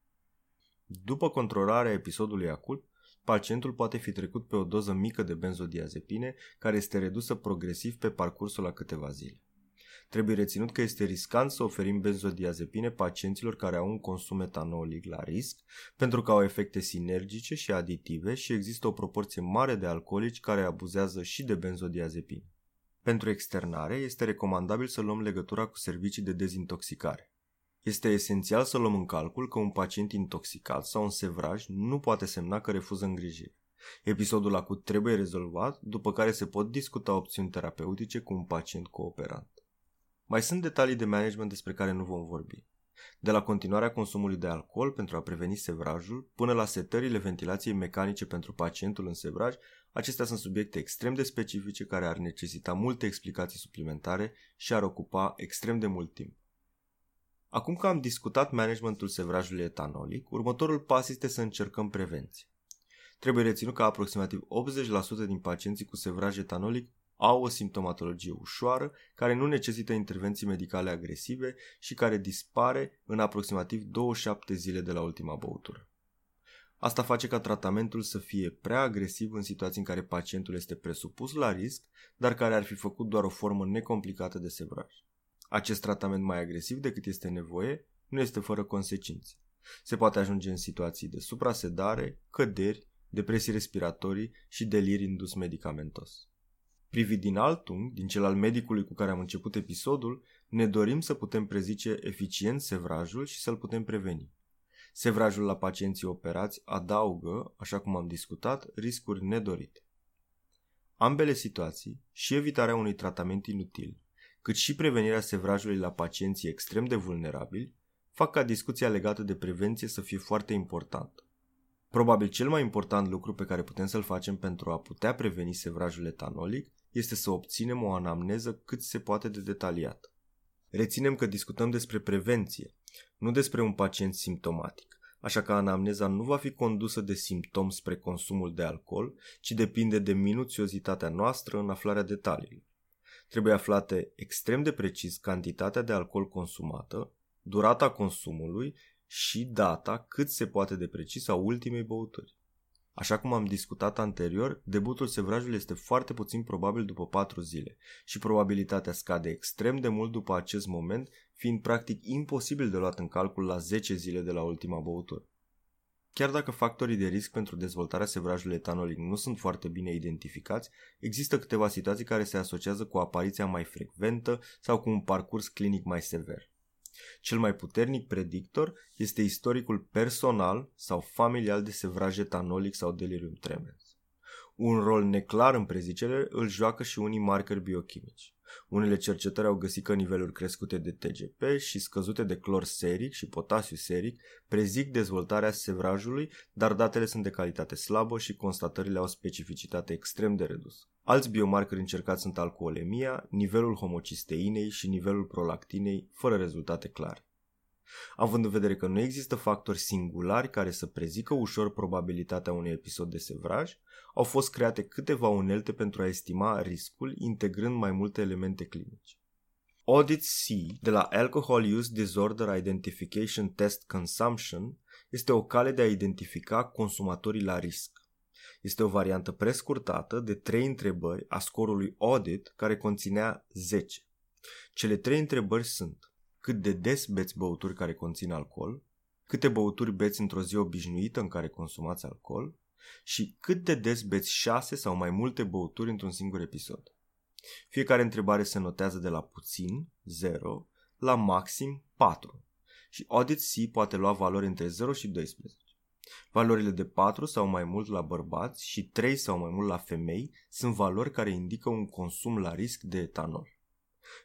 După controlarea episodului acut, pacientul poate fi trecut pe o doză mică de benzodiazepine care este redusă progresiv pe parcursul a câteva zile. Trebuie reținut că este riscant să oferim benzodiazepine pacienților care au un consum etanolic la risc, pentru că au efecte sinergice și aditive și există o proporție mare de alcoolici care abuzează și de benzodiazepine. Pentru externare, este recomandabil să luăm legătura cu servicii de dezintoxicare. Este esențial să luăm în calcul că un pacient intoxicat sau un sevraj nu poate semna că refuză îngrijire. Episodul acut trebuie rezolvat, după care se pot discuta opțiuni terapeutice cu un pacient cooperant. Mai sunt detalii de management despre care nu vom vorbi. De la continuarea consumului de alcool pentru a preveni sevrajul, până la setările ventilației mecanice pentru pacientul în sevraj, acestea sunt subiecte extrem de specifice care ar necesita multe explicații suplimentare și ar ocupa extrem de mult timp. Acum că am discutat managementul sevrajului etanolic, următorul pas este să încercăm prevenție. Trebuie reținut că aproximativ 80% din pacienții cu sevraj etanolic au o simptomatologie ușoară, care nu necesită intervenții medicale agresive și care dispare în aproximativ 27 zile de la ultima băutură. Asta face ca tratamentul să fie prea agresiv în situații în care pacientul este presupus la risc, dar care ar fi făcut doar o formă necomplicată de sevraj. Acest tratament mai agresiv decât este nevoie nu este fără consecințe. Se poate ajunge în situații de suprasedare, căderi, depresii respiratorii și delir indus medicamentos. Privit din alt unghi, din cel al medicului cu care am început episodul, ne dorim să putem prezice eficient sevrajul și să-l putem preveni. Sevrajul la pacienții operați adaugă, așa cum am discutat, riscuri nedorite. Ambele situații, și evitarea unui tratament inutil, cât și prevenirea sevrajului la pacienții extrem de vulnerabili, fac ca discuția legată de prevenție să fie foarte importantă. Probabil cel mai important lucru pe care putem să-l facem pentru a putea preveni sevrajul etanolic este să obținem o anamneză cât se poate de detaliată. Reținem că discutăm despre prevenție, nu despre un pacient simptomatic, așa că anamneza nu va fi condusă de simptom spre consumul de alcool, ci depinde de minuțiozitatea noastră în aflarea detaliilor. Trebuie aflate extrem de precis cantitatea de alcool consumată, durata consumului și data cât se poate de precis a ultimei băuturi. Așa cum am discutat anterior, debutul sevrajului este foarte puțin probabil după 4 zile și probabilitatea scade extrem de mult după acest moment, fiind practic imposibil de luat în calcul la 10 zile de la ultima băutură. Chiar dacă factorii de risc pentru dezvoltarea sevrajului etanolic nu sunt foarte bine identificați, există câteva situații care se asociază cu apariția mai frecventă sau cu un parcurs clinic mai sever. Cel mai puternic predictor este istoricul personal sau familial de sevraj etanolic sau delirium tremens. Un rol neclar în prezicere îl joacă și unii markeri biochimici. Unele cercetări au găsit că niveluri crescute de TGP și scăzute de clor seric și potasiu seric prezic dezvoltarea sevrajului, dar datele sunt de calitate slabă și constatările au specificitate extrem de redusă. Alți biomarcări încercați sunt alcoolemia, nivelul homocisteinei și nivelul prolactinei, fără rezultate clare. Având în vedere că nu există factori singulari care să prezică ușor probabilitatea unui episod de sevraj, au fost create câteva unelte pentru a estima riscul integrând mai multe elemente clinice. Audit C de la Alcohol Use Disorder Identification Test Consumption este o cale de a identifica consumatorii la risc. Este o variantă prescurtată de trei întrebări a scorului Audit care conținea 10. Cele trei întrebări sunt cât de des beți băuturi care conțin alcool, câte băuturi beți într-o zi obișnuită în care consumați alcool și cât de des beți șase sau mai multe băuturi într-un singur episod. Fiecare întrebare se notează de la puțin, 0, la maxim 4 și Audit C poate lua valori între 0 și 12. Valorile de 4 sau mai mult la bărbați și 3 sau mai mult la femei sunt valori care indică un consum la risc de etanol.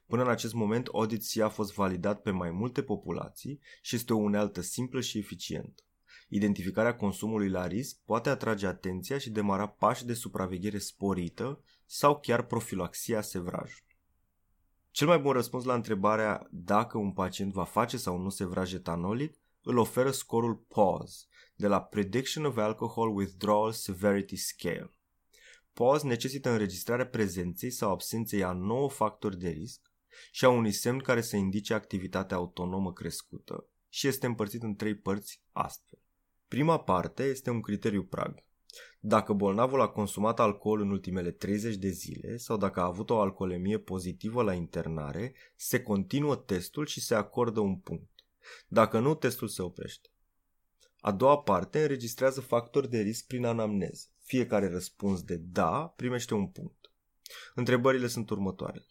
Până în acest moment, Audit C a fost validat pe mai multe populații și este o unealtă simplă și eficientă. Identificarea consumului la risc poate atrage atenția și demara pași de supraveghere sporită sau chiar profilaxia sevrajului. Cel mai bun răspuns la întrebarea dacă un pacient va face sau nu sevraj etanolic îl oferă scorul PAUSE de la Prediction of Alcohol Withdrawal Severity Scale. PAUSE necesită înregistrarea prezenței sau absenței a 9 factori de risc și a unui semn care să indice activitatea autonomă crescută și este împărțit în trei părți astfel. Prima parte este un criteriu prag. Dacă bolnavul a consumat alcool în ultimele 30 de zile sau dacă a avut o alcoolemie pozitivă la internare, se continuă testul și se acordă un punct. Dacă nu, testul se oprește. A doua parte înregistrează factori de risc prin anamneză. Fiecare răspuns de da primește un punct. Întrebările sunt următoarele.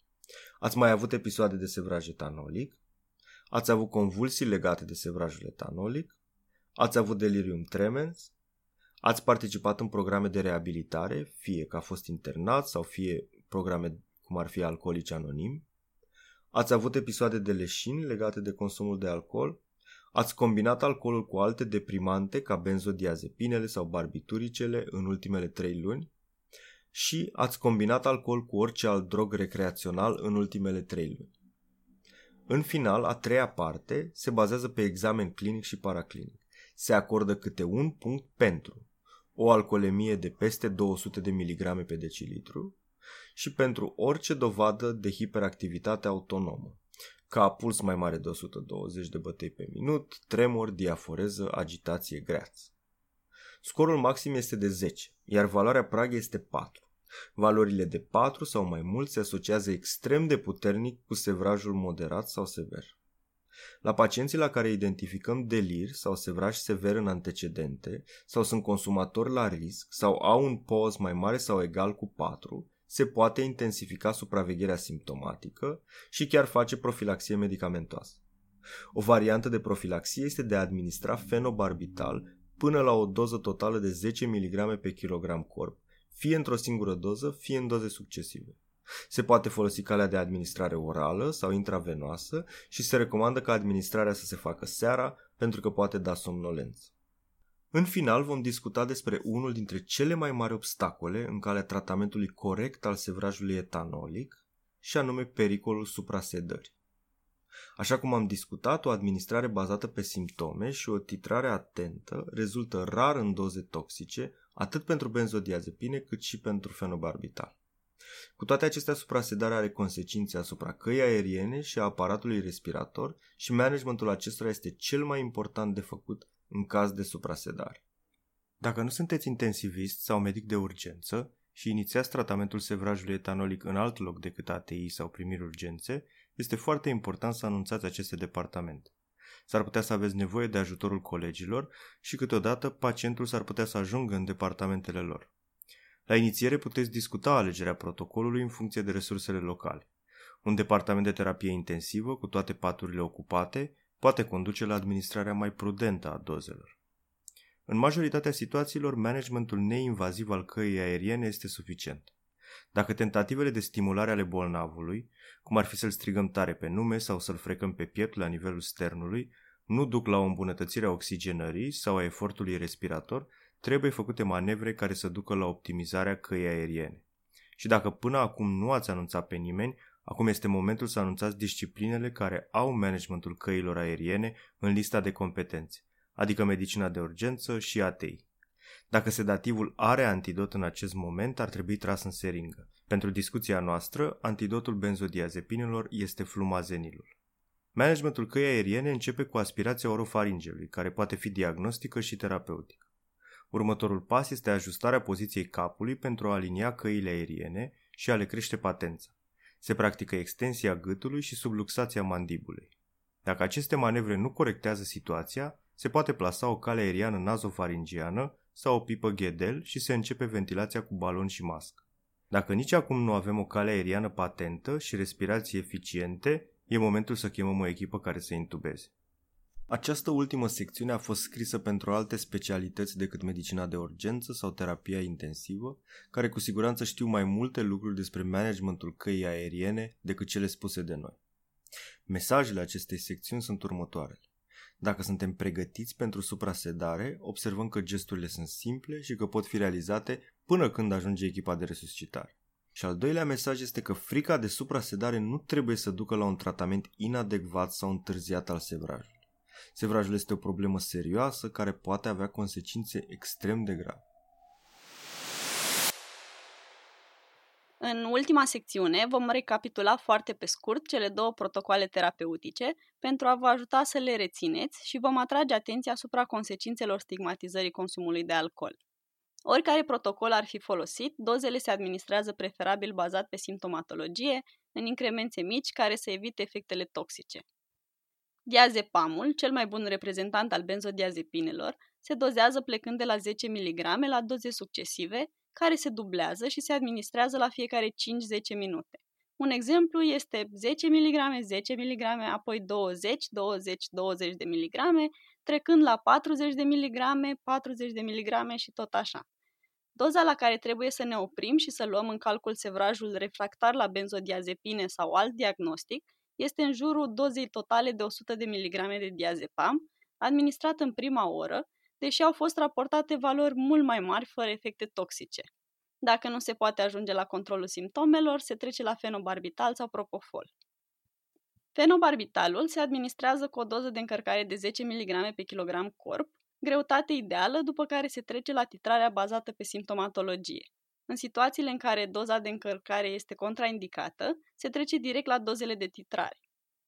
Ați mai avut episoade de sevraj etanolic? Ați avut convulsii legate de sevrajul etanolic? Ați avut delirium tremens? Ați participat în programe de reabilitare, fie că a fost internat sau fie programe cum ar fi alcoolici anonimi? Ați avut episoade de leșini legate de consumul de alcool? Ați combinat alcoolul cu alte deprimante ca benzodiazepinele sau barbituricele în ultimele trei luni? Și ați combinat alcool cu orice alt drog recreațional în ultimele trei luni. În final, a treia parte se bazează pe examen clinic și paraclinic. Se acordă câte un punct pentru o alcoolemie de peste 200 de mg pe decilitru și pentru orice dovadă de hiperactivitate autonomă, ca puls mai mare de 120 de bătăi pe minut, tremur, diaforeză, agitație, greaț. Scorul maxim este de 10, iar valoarea prag este 4. Valorile de 4 sau mai mult se asociază extrem de puternic cu sevrajul moderat sau sever. La pacienții la care identificăm delir sau sevraj sever în antecedente sau sunt consumatori la risc sau au un POZ mai mare sau egal cu 4, se poate intensifica supravegherea simptomatică și chiar face profilaxie medicamentoasă. O variantă de profilaxie este de a administra fenobarbital până la o doză totală de 10 mg pe kilogram corp, fie într-o singură doză, fie în doze succesive. Se poate folosi calea de administrare orală sau intravenoasă și se recomandă ca administrarea să se facă seara pentru că poate da somnolență. În final vom discuta despre unul dintre cele mai mari obstacole în calea tratamentului corect al sevrajului etanolic, și anume pericolul suprasedării. Așa cum am discutat, o administrare bazată pe simptome și o titrare atentă rezultă rar în doze toxice, atât pentru benzodiazepine cât și pentru fenobarbital. Cu toate acestea, suprasedarea are consecințe asupra căii aeriene și a aparatului respirator și managementul acestora este cel mai important de făcut în caz de suprasedare. Dacă nu sunteți intensivist sau medic de urgență și inițiați tratamentul sevrajului etanolic în alt loc decât ATI sau primiri urgențe, este foarte important să anunțați aceste departamente. S-ar putea să aveți nevoie de ajutorul colegilor și câteodată pacientul s-ar putea să ajungă în departamentele lor. La inițiere puteți discuta alegerea protocolului în funcție de resursele locale. Un departament de terapie intensivă cu toate paturile ocupate poate conduce la administrarea mai prudentă a dozelor. În majoritatea situațiilor, managementul neinvaziv al căii aeriene este suficient. Dacă tentativele de stimulare ale bolnavului, cum ar fi să-l strigăm tare pe nume sau să-l frecăm pe piept la nivelul sternului, nu duc la o îmbunătățire a oxigenării sau a efortului respirator, trebuie făcute manevre care să ducă la optimizarea căii aeriene. Și dacă până acum nu ați anunțat pe nimeni, acum este momentul să anunțați disciplinele care au managementul căilor aeriene în lista de competențe, adică medicina de urgență și ATI. Dacă sedativul are antidot în acest moment, ar trebui tras în seringă. Pentru discuția noastră, antidotul benzodiazepinelor este flumazenilul. Managementul căii aeriene începe cu aspirația orofaringelui, care poate fi diagnostică și terapeutică. Următorul pas este ajustarea poziției capului pentru a alinia căile aeriene și a le crește patența. Se practică extensia gâtului și subluxația mandibulei. Dacă aceste manevre nu corectează situația, se poate plasa o cale aeriană nazofaringiană sau o pipă ghedel și se începe ventilația cu balon și mască. Dacă nici acum nu avem o cale aeriană patentă și respirații eficiente, e momentul să chemăm o echipă care să intubeze. Această ultimă secțiune a fost scrisă pentru alte specialități decât medicina de urgență sau terapia intensivă, care cu siguranță știu mai multe lucruri despre managementul căii aeriene decât cele spuse de noi. Mesajele acestei secțiuni sunt următoarele. Dacă suntem pregătiți pentru suprasedare, observăm că gesturile sunt simple și că pot fi realizate până când ajunge echipa de resuscitare. Și al doilea mesaj este că frica de suprasedare nu trebuie să ducă la un tratament inadecvat sau întârziat al sevrajului. Sevrajul este o problemă serioasă care poate avea consecințe extrem de grave. În ultima secțiune vom recapitula foarte pe scurt cele două protocoale terapeutice pentru a vă ajuta să le rețineți și vom atrage atenția asupra consecințelor stigmatizării consumului de alcool. Oricare protocol ar fi folosit, dozele se administrează preferabil bazat pe simptomatologie, în incremente mici care să evite efectele toxice. Diazepamul, cel mai bun reprezentant al benzodiazepinelor, se dozează plecând de la 10 mg la doze succesive, care se dublează și se administrează la fiecare 5-10 minute. Un exemplu este 10 mg, 10 mg, apoi 20, 20, 20 de mg, trecând la 40 de mg, 40 de mg și tot așa. Doza la care trebuie să ne oprim și să luăm în calcul sevrajul refractar la benzodiazepine sau alt diagnostic este în jurul dozei totale de 100 de mg de diazepam, administrat în prima oră, deși au fost raportate valori mult mai mari fără efecte toxice. Dacă nu se poate ajunge la controlul simptomelor, se trece la fenobarbital sau propofol. Fenobarbitalul se administrează cu o doză de încărcare de 10 mg pe kilogram corp, greutate ideală, după care se trece la titrarea bazată pe simptomatologie. În situațiile în care doza de încărcare este contraindicată, se trece direct la dozele de titrare.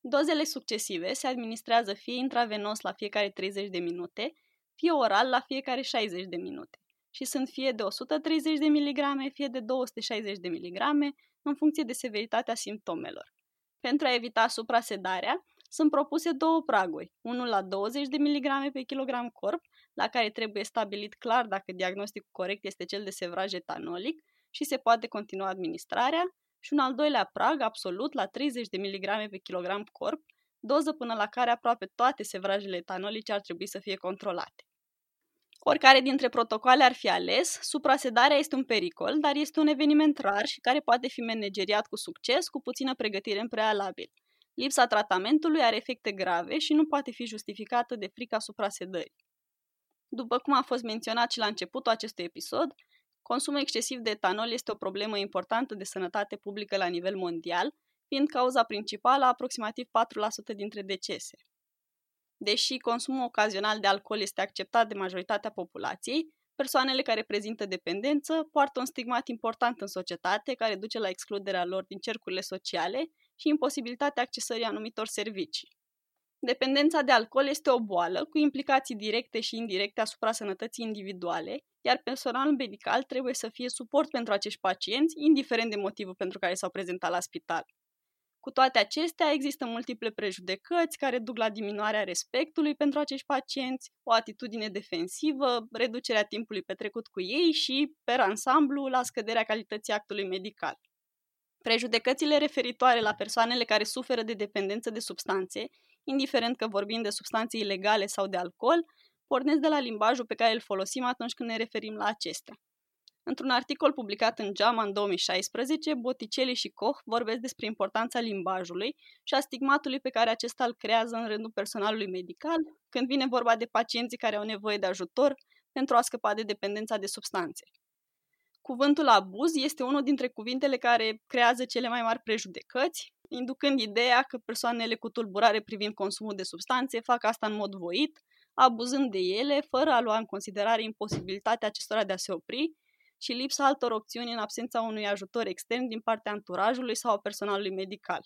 Dozele succesive se administrează fie intravenos la fiecare 30 de minute, fie oral la fiecare 60 de minute și sunt fie de 130 de mg, fie de 260 de mg, în funcție de severitatea simptomelor. Pentru a evita suprasedarea, sunt propuse două praguri, unul la 20 de mg pe kilogram corp, la care trebuie stabilit clar dacă diagnosticul corect este cel de sevraj etanolic și se poate continua administrarea, și un al doilea prag absolut la 30 de mg pe kilogram corp, doză până la care aproape toate sevrajele etanolice ar trebui să fie controlate. Oricare dintre protocoale ar fi ales, suprasedarea este un pericol, dar este un eveniment rar și care poate fi manageriat cu succes, cu puțină pregătire în prealabil. Lipsa tratamentului are efecte grave și nu poate fi justificată de frica suprasedării. După cum a fost menționat și la începutul acestui episod, consumul excesiv de etanol este o problemă importantă de sănătate publică la nivel mondial, fiind cauza principală a aproximativ 4% dintre decese. Deși consumul ocazional de alcool este acceptat de majoritatea populației, persoanele care prezintă dependență poartă un stigmat important în societate care duce la excluderea lor din cercurile sociale și imposibilitatea accesării anumitor servicii. Dependența de alcool este o boală cu implicații directe și indirecte asupra sănătății individuale, iar personalul medical trebuie să fie suport pentru acești pacienți, indiferent de motivul pentru care s-au prezentat la spital. Cu toate acestea, există multiple prejudecăți care duc la diminuarea respectului pentru acești pacienți, o atitudine defensivă, reducerea timpului petrecut cu ei și, per ansamblu, la scăderea calității actului medical. Prejudecățile referitoare la persoanele care suferă de dependență de substanțe, indiferent că vorbim de substanțe ilegale sau de alcool, pornesc de la limbajul pe care îl folosim atunci când ne referim la acestea. Într-un articol publicat în JAMA în 2016, Botticelli și Koch vorbesc despre importanța limbajului și a stigmatului pe care acesta îl creează în rândul personalului medical când vine vorba de pacienții care au nevoie de ajutor pentru a scăpa de dependența de substanțe. Cuvântul abuz este unul dintre cuvintele care creează cele mai mari prejudecăți, inducând ideea că persoanele cu tulburare privind consumul de substanțe fac asta în mod voit, abuzând de ele, fără a lua în considerare imposibilitatea acestora de a se opri și lipsa altor opțiuni în absența unui ajutor extern din partea anturajului sau a personalului medical.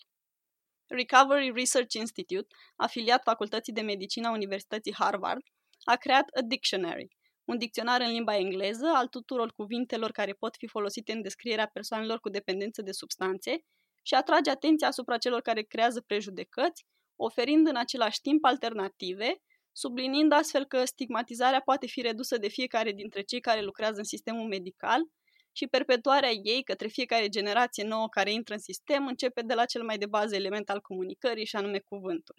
Recovery Research Institute, afiliat Facultății de Medicină a Universității Harvard, a creat a dictionary, un dicționar în limba engleză al tuturor cuvintelor care pot fi folosite în descrierea persoanelor cu dependență de substanțe și atrage atenția asupra celor care creează prejudecăți, oferind în același timp alternative subliniind astfel că stigmatizarea poate fi redusă de fiecare dintre cei care lucrează în sistemul medical și perpetuarea ei către fiecare generație nouă care intră în sistem începe de la cel mai de bază element al comunicării și anume cuvântul.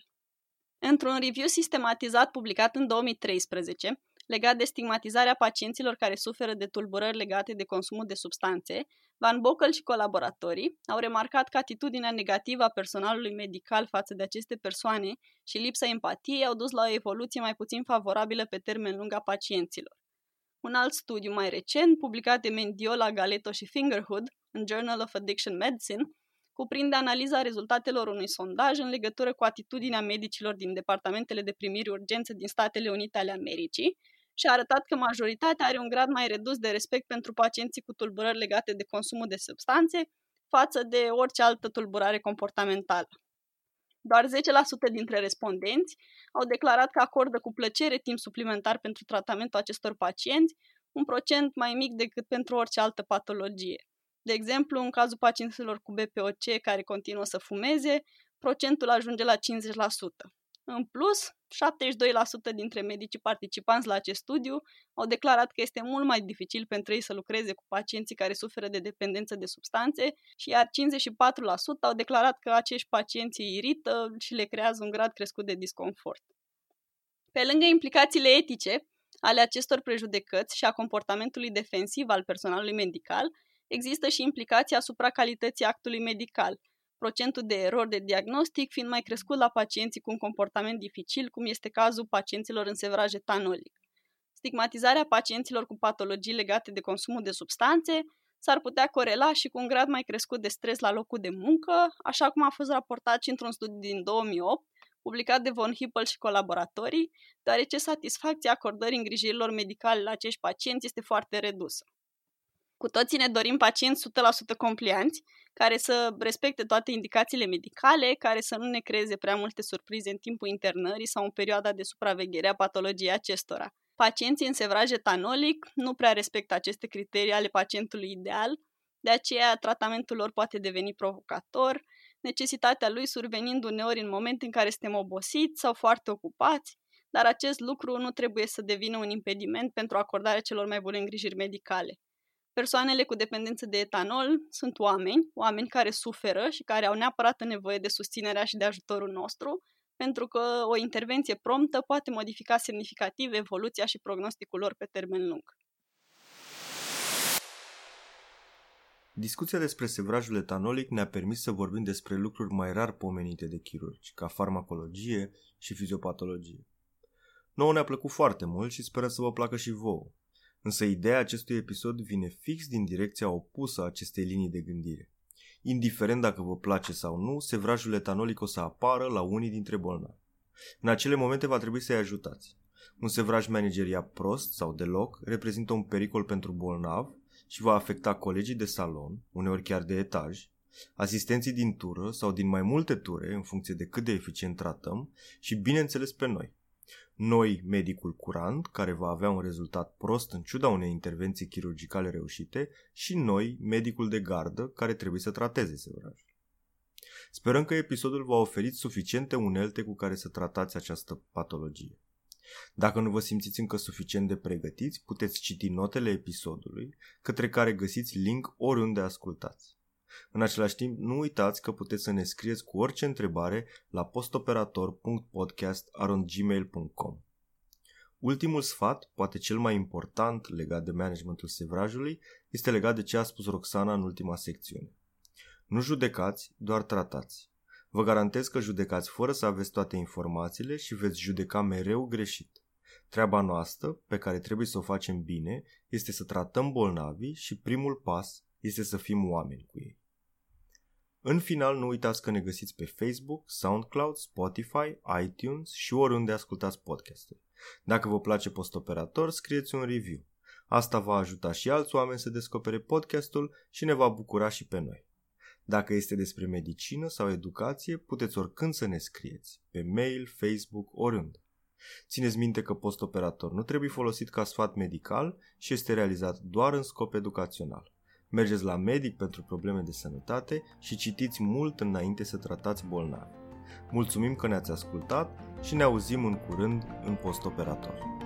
Într-un review sistematizat publicat în 2013, legat de stigmatizarea pacienților care suferă de tulburări legate de consumul de substanțe, Van Bockel și colaboratorii au remarcat că atitudinea negativă a personalului medical față de aceste persoane și lipsa empatiei au dus la o evoluție mai puțin favorabilă pe termen lung a pacienților. Un alt studiu mai recent, publicat de Mendiola, Galeto și Fingerhood în Journal of Addiction Medicine, cuprinde analiza rezultatelor unui sondaj în legătură cu atitudinea medicilor din departamentele de primiri urgență din Statele Unite ale Americii și a arătat că majoritatea are un grad mai redus de respect pentru pacienții cu tulburări legate de consumul de substanțe față de orice altă tulburare comportamentală. Doar 10% dintre respondenți au declarat că acordă cu plăcere timp suplimentar pentru tratamentul acestor pacienți, un procent mai mic decât pentru orice altă patologie. De exemplu, în cazul pacienților cu BPOC care continuă să fumeze, procentul ajunge la 50%. În plus, 72% dintre medicii participanți la acest studiu au declarat că este mult mai dificil pentru ei să lucreze cu pacienții care suferă de dependență de substanțe și iar 54% au declarat că acești pacienți îi irită și le creează un grad crescut de disconfort. Pe lângă implicațiile etice ale acestor prejudecăți și a comportamentului defensiv al personalului medical, există și implicații asupra calității actului medical – procentul de erori de diagnostic fiind mai crescut la pacienții cu un comportament dificil, cum este cazul pacienților în sevraj etanolic. Stigmatizarea pacienților cu patologii legate de consumul de substanțe s-ar putea corela și cu un grad mai crescut de stres la locul de muncă, așa cum a fost raportat și într-un studiu din 2008, publicat de Von Hippel și colaboratorii, deoarece satisfacția acordării îngrijirilor medicale la acești pacienți este foarte redusă. Cu toții ne dorim pacienți 100% complianți, care să respecte toate indicațiile medicale, care să nu ne creeze prea multe surprize în timpul internării sau în perioada de supraveghere a patologiei acestora. Pacienții în sevraj etanolic nu prea respectă aceste criterii ale pacientului ideal, de aceea tratamentul lor poate deveni provocator, necesitatea lui survenind uneori în momente în care suntem obosiți sau foarte ocupați, dar acest lucru nu trebuie să devină un impediment pentru acordarea celor mai bune îngrijiri medicale. Persoanele cu dependență de etanol sunt oameni, oameni care suferă și care au neapărat nevoie de susținerea și de ajutorul nostru, pentru că o intervenție promptă poate modifica semnificativ evoluția și prognosticul lor pe termen lung. Discuția despre sevrajul etanolic ne-a permis să vorbim despre lucruri mai rar pomenite de chirurgi, ca farmacologie și fiziopatologie. Nouă ne-a plăcut foarte mult și sperăm să vă placă și vouă. Însă ideea acestui episod vine fix din direcția opusă a acestei linii de gândire. Indiferent dacă vă place sau nu, sevrajul etanolic o să apară la unii dintre bolnavi. În acele momente va trebui să-i ajutați. Un sevraj managerial prost sau deloc reprezintă un pericol pentru bolnav și va afecta colegii de salon, uneori chiar de etaj, asistenții din tură sau din mai multe ture, în funcție de cât de eficient tratăm, și bineînțeles pe noi – noi, medicul curant, care va avea un rezultat prost în ciuda unei intervenții chirurgicale reușite, și noi, medicul de gardă, care trebuie să trateze sevrajul. Sperăm că episodul v-a oferit suficiente unelte cu care să tratați această patologie. Dacă nu vă simțiți încă suficient de pregătiți, puteți citi notele episodului, către care găsiți link oriunde ascultați. În același timp, nu uitați că puteți să ne scrieți cu orice întrebare la postoperator.podcast.gmail.com Ultimul sfat, poate cel mai important legat de managementul sevrajului, este legat de ce a spus Roxana în ultima secțiune. Nu judecați, doar tratați. Vă garantez că judecați fără să aveți toate informațiile și veți judeca mereu greșit. Treaba noastră, pe care trebuie să o facem bine, este să tratăm bolnavii și primul pas este să fim oameni cu ei. În final, nu uitați că ne găsiți pe Facebook, SoundCloud, Spotify, iTunes și oriunde ascultați podcasturi. Dacă vă place postoperator, scrieți un review. Asta va ajuta și alți oameni să descopere podcastul și ne va bucura și pe noi. Dacă este despre medicină sau educație, puteți oricând să ne scrieți, pe mail, Facebook, oriunde. Țineți minte că postoperator nu trebuie folosit ca sfat medical și este realizat doar în scop educațional. Mergeți la medic pentru probleme de sănătate și citiți mult înainte să tratați bolnavi. Mulțumim că ne-ați ascultat și ne auzim în curând în postoperator.